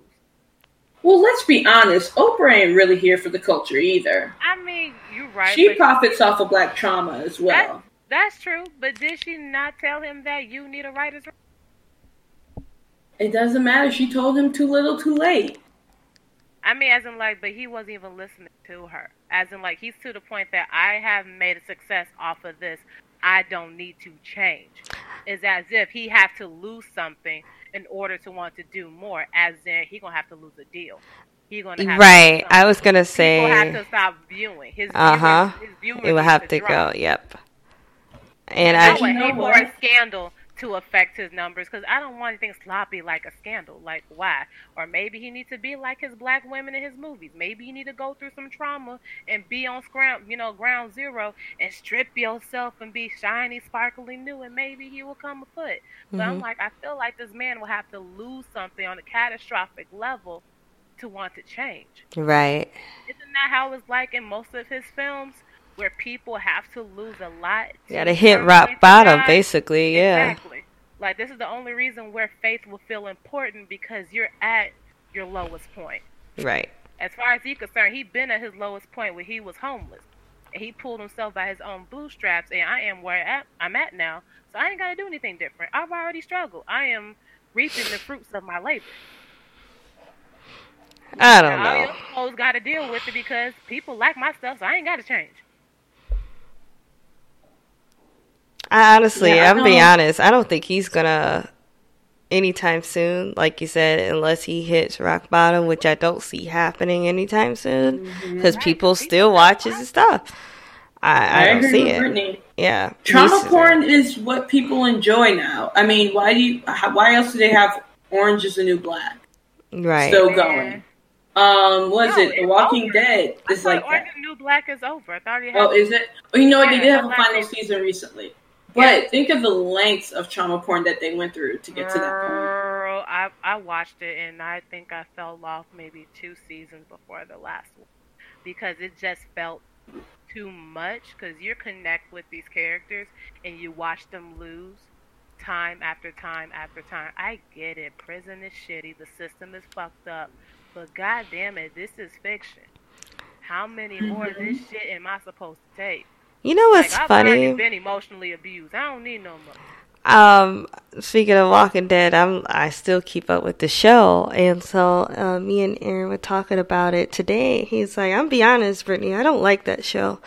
Well, let's be honest, Oprah ain't really here for the culture either. I mean, you're right. She profits off of black trauma as well. that's true. But did she not tell him that you need a writer's room? It doesn't matter. She told him too little, too late. I mean, as in like, but he wasn't even listening to her. As in like, he's to the point that I have made a success off of this. I don't need to change. It's as if he have to lose something in order to want to do more. As in, he gonna have to lose a deal. He gonna have Right. To do I was gonna something. People have to stop viewing his. Uh huh. viewers- His it will have to go. Yep. And I I, would you know hate for what? a scandal to affect his numbers because I don't want anything sloppy like a scandal. Like why? Or maybe he needs to be like his black women in his movies. Maybe you need to go through some trauma and be on ground, you know, ground zero and strip yourself and be shiny, sparkly new, and maybe he will come afoot. But I'm Mhm. like, I feel like this man will have to lose something on a catastrophic level to want to change. right. Isn't that how it's like in most of his films? Where people have to lose a lot. You to hit rock bottom, God? basically. Yeah. Exactly. Like this is the only reason where faith will feel important because you're at your lowest point. Right. As far as he's concerned, he been at his lowest point when he was homeless. And he pulled himself by his own bootstraps and I am where I'm at now. So I ain't gotta do anything different. I've already struggled. I am reaping the fruits of my labor. I don't Now, know. your folks gotta deal with it because people like my stuff, so I ain't gotta change. I honestly, Yeah, I I'm being don't- honest. I don't think he's gonna anytime soon. Like you said, unless he hits rock bottom, which I don't see happening anytime soon, because Right, people 'cause still people watch watch his stuff. I, I, don't agree see with it. Brittany. Yeah, Trauma He's- porn is what people enjoy now. I mean, why do you? Why else do they have Orange is the New Black right? still going? Um, was No, it The Walking over. Dead? I Is thought like Orange that. is the New Black is over. I thought it Oh, is it? Oh, you know what? They did have a I'm final season recently, Yeah. but think of the lengths of trauma porn that they went through to get to that point. Girl, I I watched it and I think I fell off maybe two seasons before the last one because it just felt too much. Because you connect with these characters and you watch them lose time after time after time. I get it. Prison is shitty. The system is fucked up. But god damn it, this is fiction. How many more of this mm-hmm. shit am I supposed to take? You know what's like, I've funny? already been emotionally abused. I don't need no more. Um, speaking of Walking Dead, I'm I still keep up with the show, and so uh, me and Aaron were talking about it today. He's like, "I'm be honest, Brittany, I don't like that show,"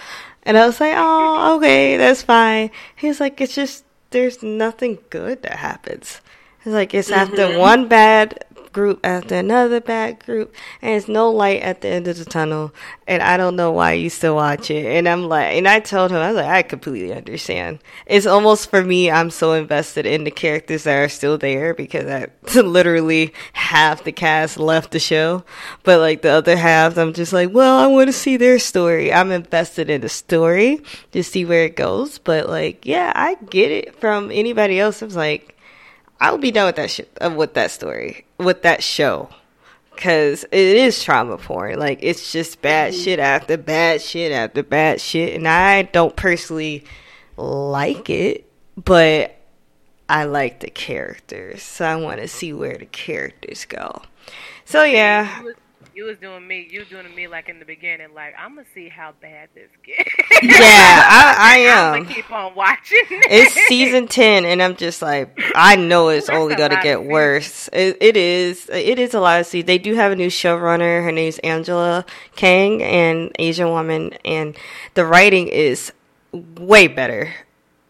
and I was like, "Oh, okay, that's fine." He's like, "It's just there's nothing good that happens." He's like, "It's after one bad group after another bad group, and it's no light at the end of the tunnel, and I don't know why you still watch it." And I'm like, and I told him, I was like, I completely understand. It's almost for me, I'm so invested in the characters that are still there because I <laughs> literally half the cast left the show, but like the other half, I'm just like, well, I want to see their story. I'm invested in the story to see where it goes, but like, yeah, I get it from anybody else. I was like. I'll be done with that shit, uh, with that story, with that show. Cause it is trauma porn. Like, it's just bad shit after bad shit after bad shit. And I don't personally like it, but I like the characters. So I want to see where the characters go. So yeah. You was, doing me. You doing me like in the beginning. Like I'm gonna see how bad this gets. Yeah, I, I <laughs> I'm am. gonna keep on watching. <laughs> it's season 10 and i'm just like i know it's That's only to get worse it, it is it is a lot of seasons they do have a new showrunner her name's angela kang an asian woman and the writing is way better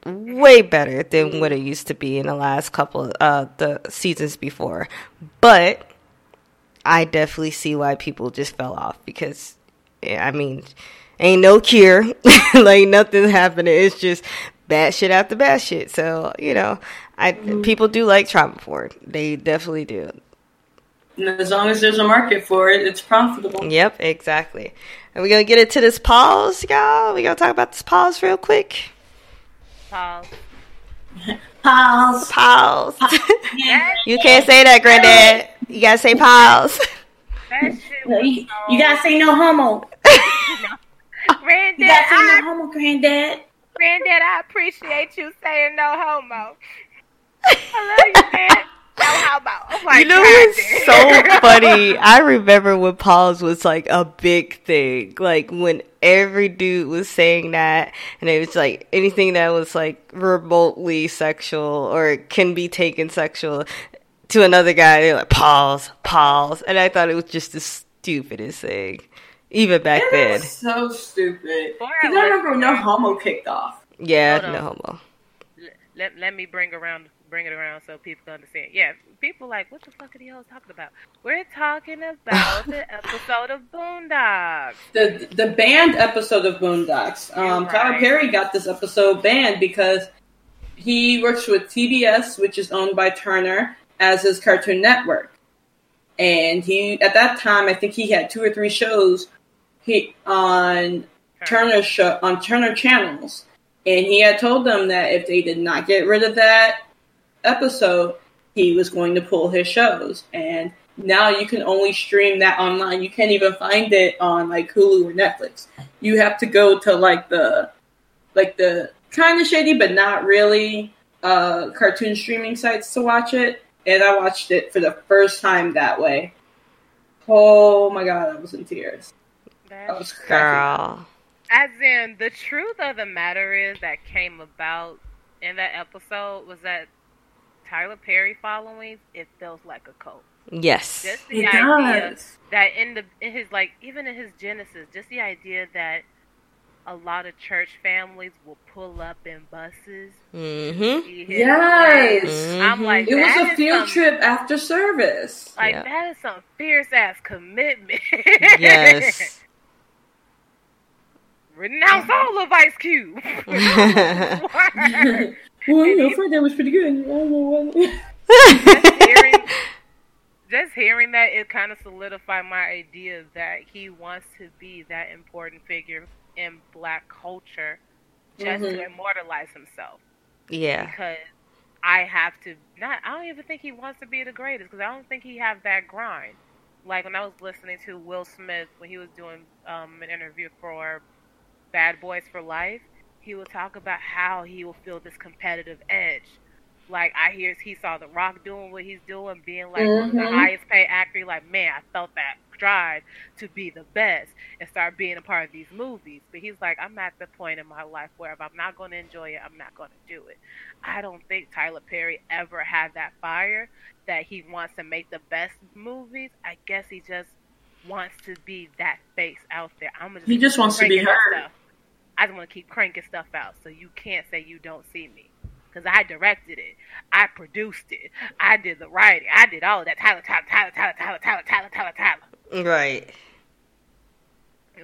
way better than what it used to be in the last couple of uh the seasons before but i definitely see why people just fell off because yeah, i mean ain't no cure. <laughs> Like nothing's happening. It's just bad shit after bad shit. So you know i mm-hmm. people do like trauma porn they definitely do. And as long as there's a market for it, it's profitable. yep exactly. And we're gonna get into this pause y'all. We gonna talk about this pause real quick. Pause. Pause. pause <laughs> That, you can't say that granddad you gotta say pause that shit No, You, you gotta say no homo. <laughs> Granddad, You gotta say I, no homo, granddad. Granddad, I appreciate you saying no homo. I love you, man. <laughs> No homo. Oh you know God, what's so <laughs> funny? I remember when pause was like a big thing. Like when every dude was saying that, and it was like anything that was like remotely sexual or can be taken sexual to another guy, they're like pause, pause, and I thought it was just the stupidest thing, even back It then. is so stupid. Because I remember when no homo kicked off. Yeah, no homo. let, let me bring around bring it around so people can understand. Yeah, people like, what the fuck are the hoes talking about? We're talking about <laughs> the episode of Boondocks. The the banned episode of Boondocks. Um, You're Tyler. Perry got this episode banned because he works with TBS, which is owned by Turner, as his Cartoon Network. And he at that time, I think he had two or three shows he on Turner show on Turner channels, and he had told them that if they did not get rid of that episode, he was going to pull his shows. And now you can only stream that online. You can't even find it on like Hulu or Netflix. You have to go to like the like the kind of shady but not really uh cartoon streaming sites to watch it. And I watched it for the first time that way. Oh my god, I was in tears. I was cracking. Girl. As in, the truth of the matter is that came about in that episode was that Tyler Perry following it feels like a cult. Yes. Just the It idea does. that in the in his like even in his genesis, just the idea that a lot of church families will pull up in buses. Mm-hmm. see his Yes. I'm like, It was a field some- trip after service. Like Yeah. that is some fierce ass commitment. Yes. <laughs> Renounce all of Ice Cube. <laughs> <laughs> Word. Well, And your he- friend that was pretty good. I don't know why. <laughs> just hearing, <laughs> just hearing that it kind of solidified my idea that he wants to be that important figure in black culture just to Mhm. immortalize himself yeah. because I have to not I don't even think he wants to be the greatest because I don't think he have that grind like when I was listening to Will Smith when he was doing um, an interview for Bad Boys for Life he will talk about how he will feel this competitive edge Like I hear he saw The Rock doing what he's doing, being like mm-hmm. the highest paid actor. Like man, I felt that drive to be the best and start being a part of these movies. But he's like, I'm at the point in my life where if I'm not going to enjoy it, I'm not going to do it. I don't think Tyler Perry ever had that fire that he wants to make the best movies. I guess he just wants to be that face out there. I'm just he just wants to be heard. Stuff. I just want to keep cranking stuff out, so you can't say you don't see me because I directed it, I produced it, I did the writing, I did all of that. Tyler, Tyler, Tyler, Tyler, Tyler, Tyler, Tyler, Tyler, Tyler. Right.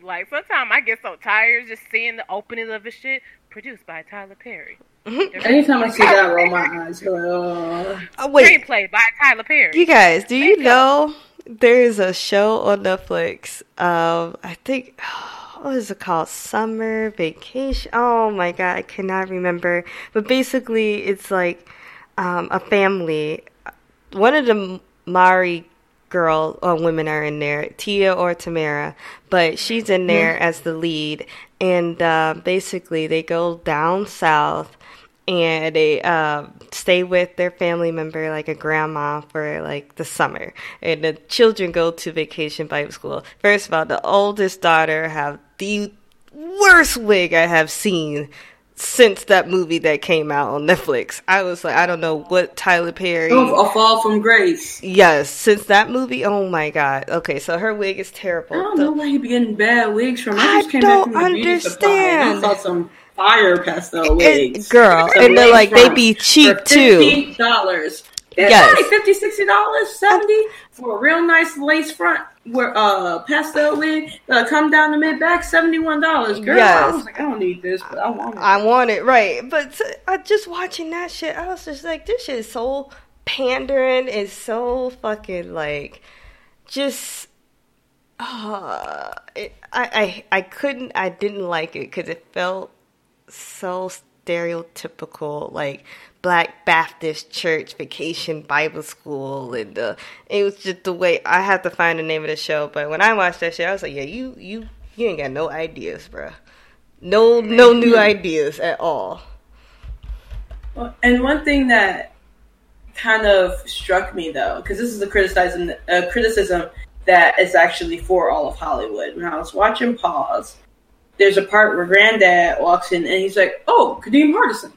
Like sometimes I get so tired just seeing the openings of a shit produced by Tyler Perry. <laughs> Anytime I see that, roll my <laughs> eyes. oh. oh, wait. Screenplay by Tyler Perry. You guys, do you know there is a show on Netflix? Um, I think <sighs> what is it called? Summer Vacation. Oh my god, I cannot remember. But basically, it's like um, a family. One of the Mowry girl or women are in there, Tia or Tamera, but she's in there mm-hmm. as the lead. And uh, basically, they go down south and they uh, stay with their family member, like a grandma, for like the summer. And the children go to vacation Bible school. First of all, the oldest daughter have the worst wig I have seen since that movie that came out on Netflix. I was like, I don't know what Tyler Perry. Oh, a Fall from Grace. Yes, since that movie. Oh my god. Okay, so her wig is terrible. I don't the, know where he be getting bad wigs from. I, I don't understand. I saw some fire pastel wigs, it, girl, and they're like they be cheap too. Dollars. Yes, like 50 60 dollars, seventy uh, for a real nice lace front where uh pastel wig uh, come down the mid back seventy one dollars. Girl, yes. I was like, I don't need this, but I want it. I want it, right? But uh, just watching that shit, I was just like, this shit is so pandering. It's so fucking like just. Uh, it, I, I I couldn't I didn't like it because it felt so stereotypical like Black Baptist Church Vacation Bible School, and uh, it was just the way I have to find the name of the show. But when I watched that show, I was like, yeah, you you you ain't got no ideas, bro. No no new ideas at all. Well, and one thing that kind of struck me though, because this is a criticism a criticism that is actually for all of Hollywood. When I was watching Pause, there's a part where Granddad walks in and he's like, "Oh, Kadeem Hardison."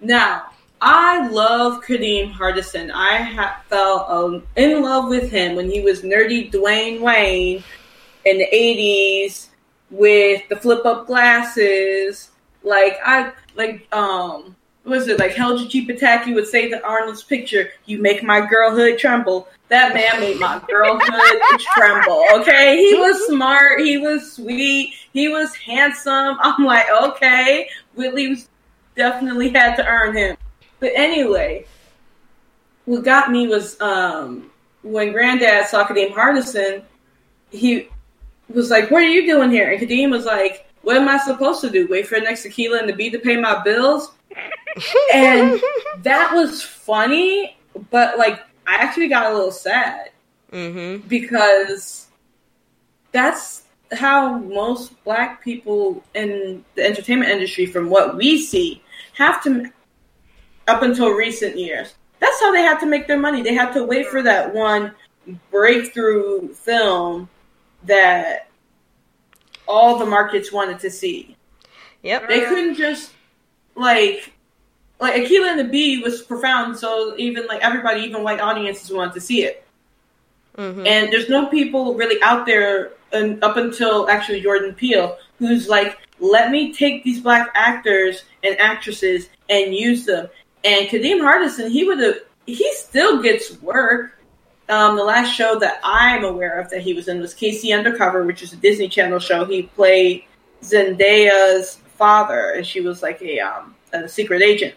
Now, I love Kadeem Hardison. I ha- fell um, in love with him when he was nerdy Dwayne Wayne in the '80s with the flip up glasses. Like I like um was it like Helga G. Pataki would say to Arnold's picture, "You make my girlhood tremble." That man made my girlhood <laughs> tremble. Okay, he was smart, he was sweet, he was handsome. I'm like, okay, Whitley was definitely had to earn him. But anyway, what got me was um, when Granddad saw Kadeem Hardison, he was like, "What are you doing here?" And Kadeem was like, "What am I supposed to do? Wait for the next Akeelah and the Bee to pay my bills?" <laughs> and that was funny, but like I actually got a little sad mm-hmm. because that's how most black people in the entertainment industry, from what we see, have to up until recent years. That's how they had to make their money. They had to wait for that one breakthrough film that all the markets wanted to see. Yep. They couldn't just like like Akeelah and the Bee was profound, so even like everybody, even white audiences wanted to see it. Mm-hmm. And there's no people really out there, and up until actually Jordan Peele, who's like, let me take these black actors and actresses and use them. And Kadeem Hardison, he would have, he still gets work. Um, the last show that I'm aware of that he was in was KC Undercover, which is a Disney Channel show. He played Zendaya's father, and she was like a, um, a secret agent.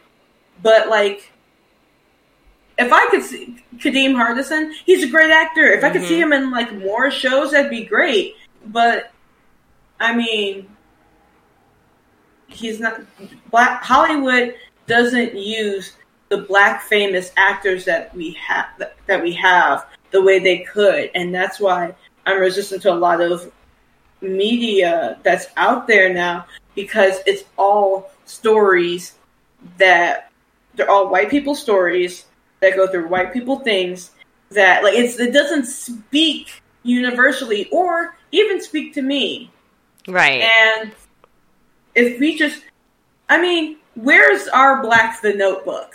But like, if I could see Kadeem Hardison, he's a great actor. If mm-hmm. I could see mm-hmm. him in like more shows, that'd be great. But I mean, he's not black. Hollywood doesn't use the black famous actors that we have that we have the way they could, and that's why I'm resistant to a lot of media that's out there now because it's all stories that they're all white people stories that go through white people things that like it's it doesn't speak universally or even speak to me. Right. And if we just I mean, where's our Black the Notebook?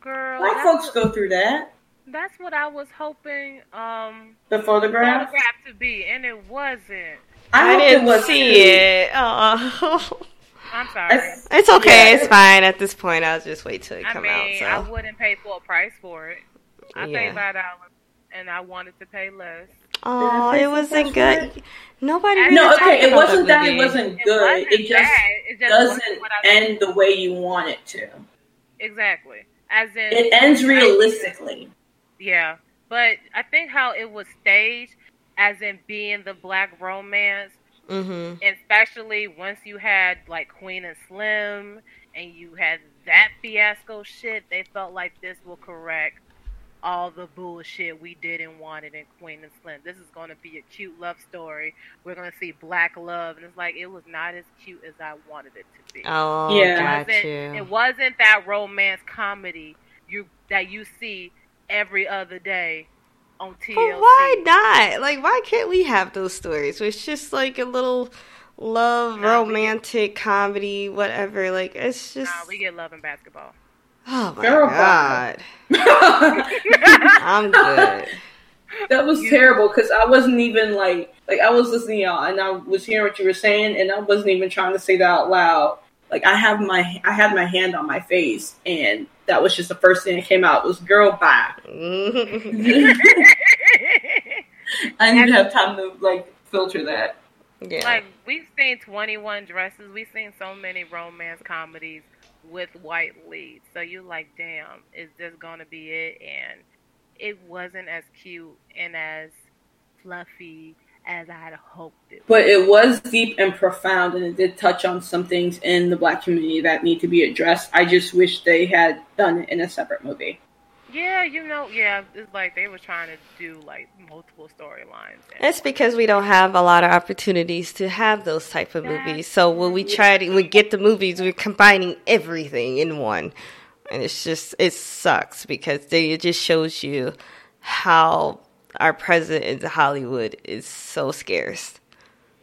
Girl, Black folks what, go through that. that's what I was hoping um The photograph. photograph to be, and it wasn't. I, hope didn't was see too. it. Oh. <laughs> I'm sorry. It's- It's okay. Yeah. It's fine at this point. I'll just wait till it I come mean, I out. So wouldn't pay full price for it. I Yeah. paid five dollars, and I wanted to pay less. Oh, Did I pay it wasn't price for good. Nobody. Really No, okay, it wasn't that it wasn't It good. wasn't It just. It just doesn't wasn't what I end the way you want it to. exactly. As in, It ends realistically. Yeah, but I think how it was staged, as in being the black romance, Mhm. especially once you had like Queen and Slim, and you had that fiasco shit. They felt like this will correct all the bullshit we didn't want it in Queen and Slim. This is going to be a cute love story. We're going to see black love, and it's like it was not as cute as I wanted it to be. Oh, Yeah. It wasn't, it wasn't that romance comedy you that you see every other day on TLC. But why not? Like, why can't we have those stories? It's just like a little love, Nah, we- romantic comedy, whatever. Like, it's just. Nah, we get love in basketball. Oh my Girl, god, <laughs> I'm good. That was You- terrible because I wasn't even like like I was listening to y'all and I was hearing what you were saying and I wasn't even trying to say that out loud. Like I have my I had my hand on my face and that was just the first thing that came out was girl bye. <laughs> I didn't have time to like filter that. yeah. like we've seen 21 dresses we've seen so many romance comedies with white leads so you're like damn is this gonna be it and it wasn't as cute and as fluffy as i had hoped it. But it was deep and profound and it did touch on some things in the black community that need to be addressed. I just wish they had done it in a separate movie. Yeah you know yeah it's like they were trying to do like multiple storylines It's because we don't have a lot of opportunities to have those type of movies. So when we try to we get the movies, we're combining everything in one, and it's just it sucks because they, it just shows you how our president in Hollywood is so scarce.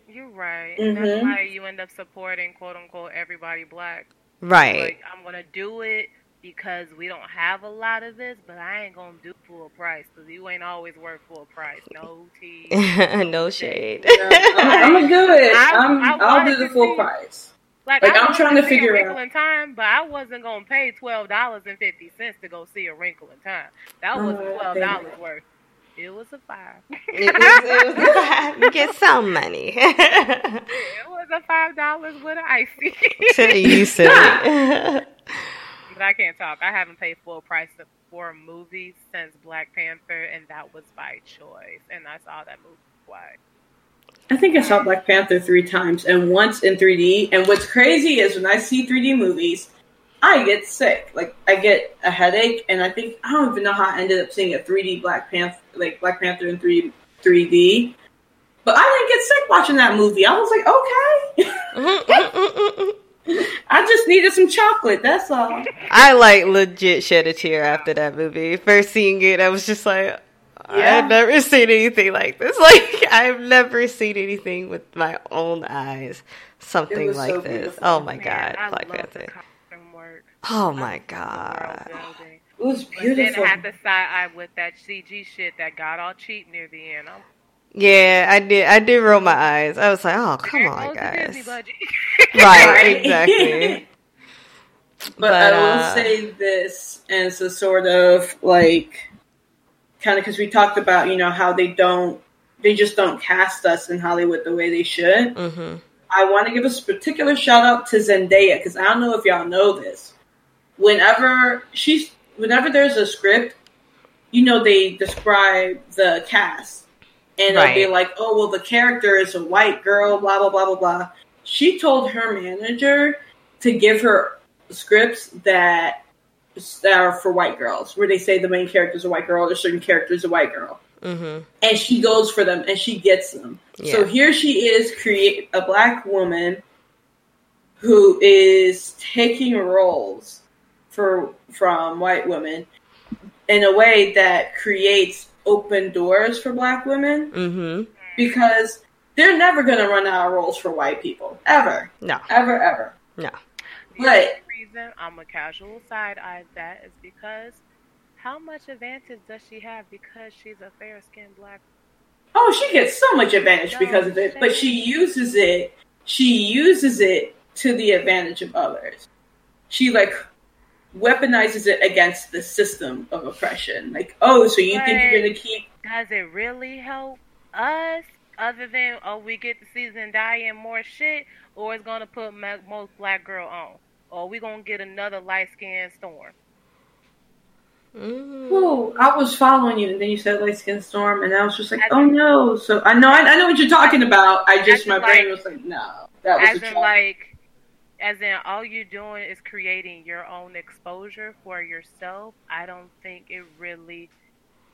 you're right and that's mm-hmm. why you end up supporting quote unquote everybody black Right. Like I'm gonna do it because we don't have a lot of this, but I ain't gonna do full price because you ain't always worth full price. No <laughs> tea. no shade. Yeah, I'm, I'm gonna do it. I- I'm, I I'll do the full see- price. Like, Like, I I'm trying to see figure a Wrinkle out- in Time, but I wasn't gonna pay twelve dollars and fifty cents to go see a Wrinkle in Time. That was Oh, twelve baby. dollars worth. It was a five. <laughs> it was, it was you get some money. <laughs> it was a five dollars with an icy. you silly. But I can't talk. I haven't paid full price for movies since Black Panther, and that was by choice. And I saw that movie twice. I think I saw Black Panther three times and once in 3D. And what's crazy is when I see 3D movies, I get sick. Like I get a headache, and I think I don't even know how I ended up seeing a 3D Black Panther, like Black Panther in 3 3D. But I didn't get sick watching that movie. I was like, okay. Mm-hmm, mm-hmm, mm-hmm, I just needed some chocolate. That's all. I like legit shed a tear after that movie. First seeing it, I was just like, Yeah. I've never seen anything like this. <laughs> Like I've never seen anything with my own eyes. Something like so this. beautiful. Oh my Man, god, I Black love Panther. the work. Oh my love god. world building. It was But then beautiful. I had to side eye with that CG shit that got all cheap near the end. I'm, Yeah, I did. I did roll my eyes. I was like, oh come there on, goes the Disney guys. <laughs> <laughs> Right, Right. exactly. But, <laughs> But, I will uh, say this as a sort of like, kind of because we talked about you know how they don't, they just don't cast us in Hollywood the way they should. hmm I want to give a particular shout out to Zendaya because I don't know if y'all know this. Whenever she's, whenever there's a script, you know they describe the cast, and they'll be like, "Oh, well, the character is a white girl." Blah blah blah blah blah. She told her manager to give her scripts that that are for white girls, where they say the main character is a white girl or certain character is a white girl hmm and she goes for them and she gets them. So here she is, create a black woman who is taking roles for from white women in a way that creates open doors for black women Mm-hmm. because they're never going to run out of roles for white people ever No. ever ever No. The But- only reason I'm a casual side eye that is because how much advantage does she have because she's a fair skinned black Oh, she gets so much advantage because of it, but she uses it. She uses it to the advantage of others. She like weaponizes it against the system of oppression. Like, oh, so you think you're gonna keep? Does it really help us other than oh we get to see Zendaya and more shit, or it's gonna put ma- most black girl on, or we gonna get another light skinned storm? Mm. Oh, I was following you, and then you said light skin storm, and I was just like, oh no. So I know, I, I know what you're talking about. I just As my in, brain like- was like, no, that was As a in like, as in all you're doing is creating your own exposure for yourself. I don't think it really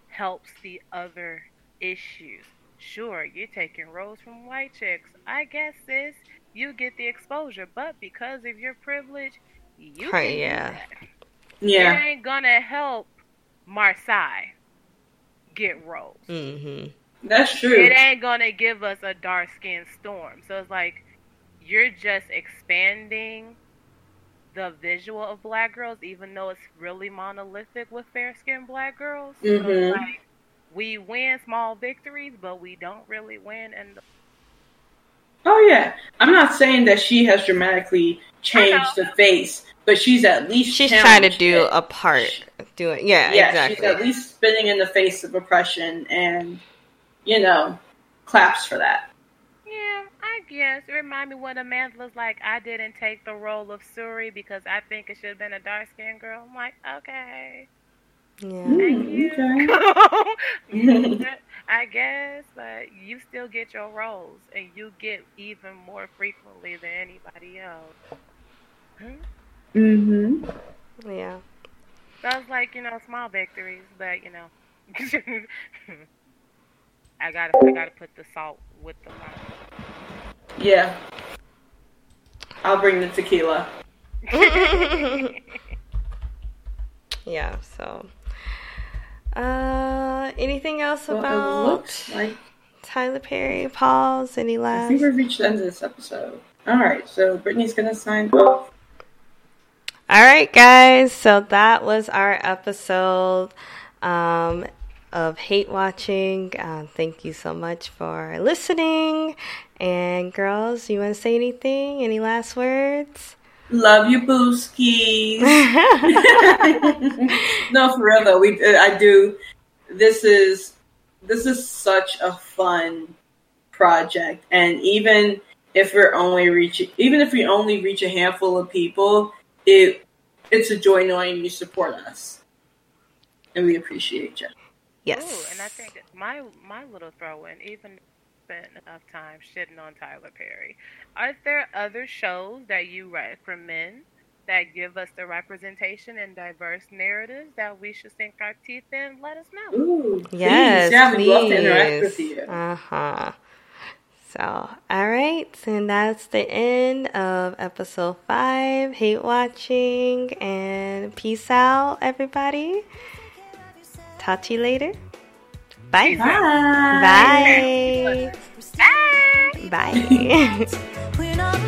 helps the other issues. Sure, you're taking roles from white chicks. I guess sis, you get the exposure, but because of your privilege, you Right, can do yeah. that. yeah, It ain't gonna help Marsai get roles. Mm-hmm. that's true. It ain't gonna give us a dark skinned storm. So it's like you're just expanding the visual of black girls, even though it's really monolithic with fair skinned black girls. So it's Mhm. like we win small victories, but we don't really win. And Oh yeah, I'm not saying that she has dramatically changed the face, but she's at least She's trying to do it. a part. Doing yeah, yeah, exactly. she's at least spinning in the face of oppression, and you know, claps for that. Yeah, I guess it remind me when Amandla was like, "I didn't take the role of Shuri because I think it should have been a dark skinned girl." I'm like, okay. yeah. Thank Mm, you. okay. <laughs> <laughs> I guess, but you still get your roles, and you get even more frequently than anybody else. Hmm? mm-hmm. Yeah. So it's like you know, small victories, but you know, <laughs> I gotta, I gotta put the salt with the lime. Yeah. I'll bring the tequila. <laughs> yeah, so uh anything else Well, about like Tyler Perry? Pause, any last? I think we've reached the end of this episode. All right, so Brittany's gonna sign off. All right, guys. So that was our episode um, of Hate Watching. Uh, thank you so much for listening. And girls, you want to say anything? Any last words? Love you, booskies. <laughs> no, for real though, we I do. This is this is such a fun project, and even if we're only reaching, even if we only reach a handful of people, it it's a joy knowing you support us, and we appreciate you. Yes. Ooh, and I think my my little throw in, even spent enough time shitting on Tyler Perry. Are there other shows that you recommend that give us the representation and diverse narratives that we should sink our teeth in? Let us know. Ooh, Yes, please. yeah, we'd love to interact with you. Uh huh. So, all right, and that's the end of episode five. Hate watching and peace out, everybody. Talk to you later. Bye. Bye. Bye. Bye. <laughs> <laughs>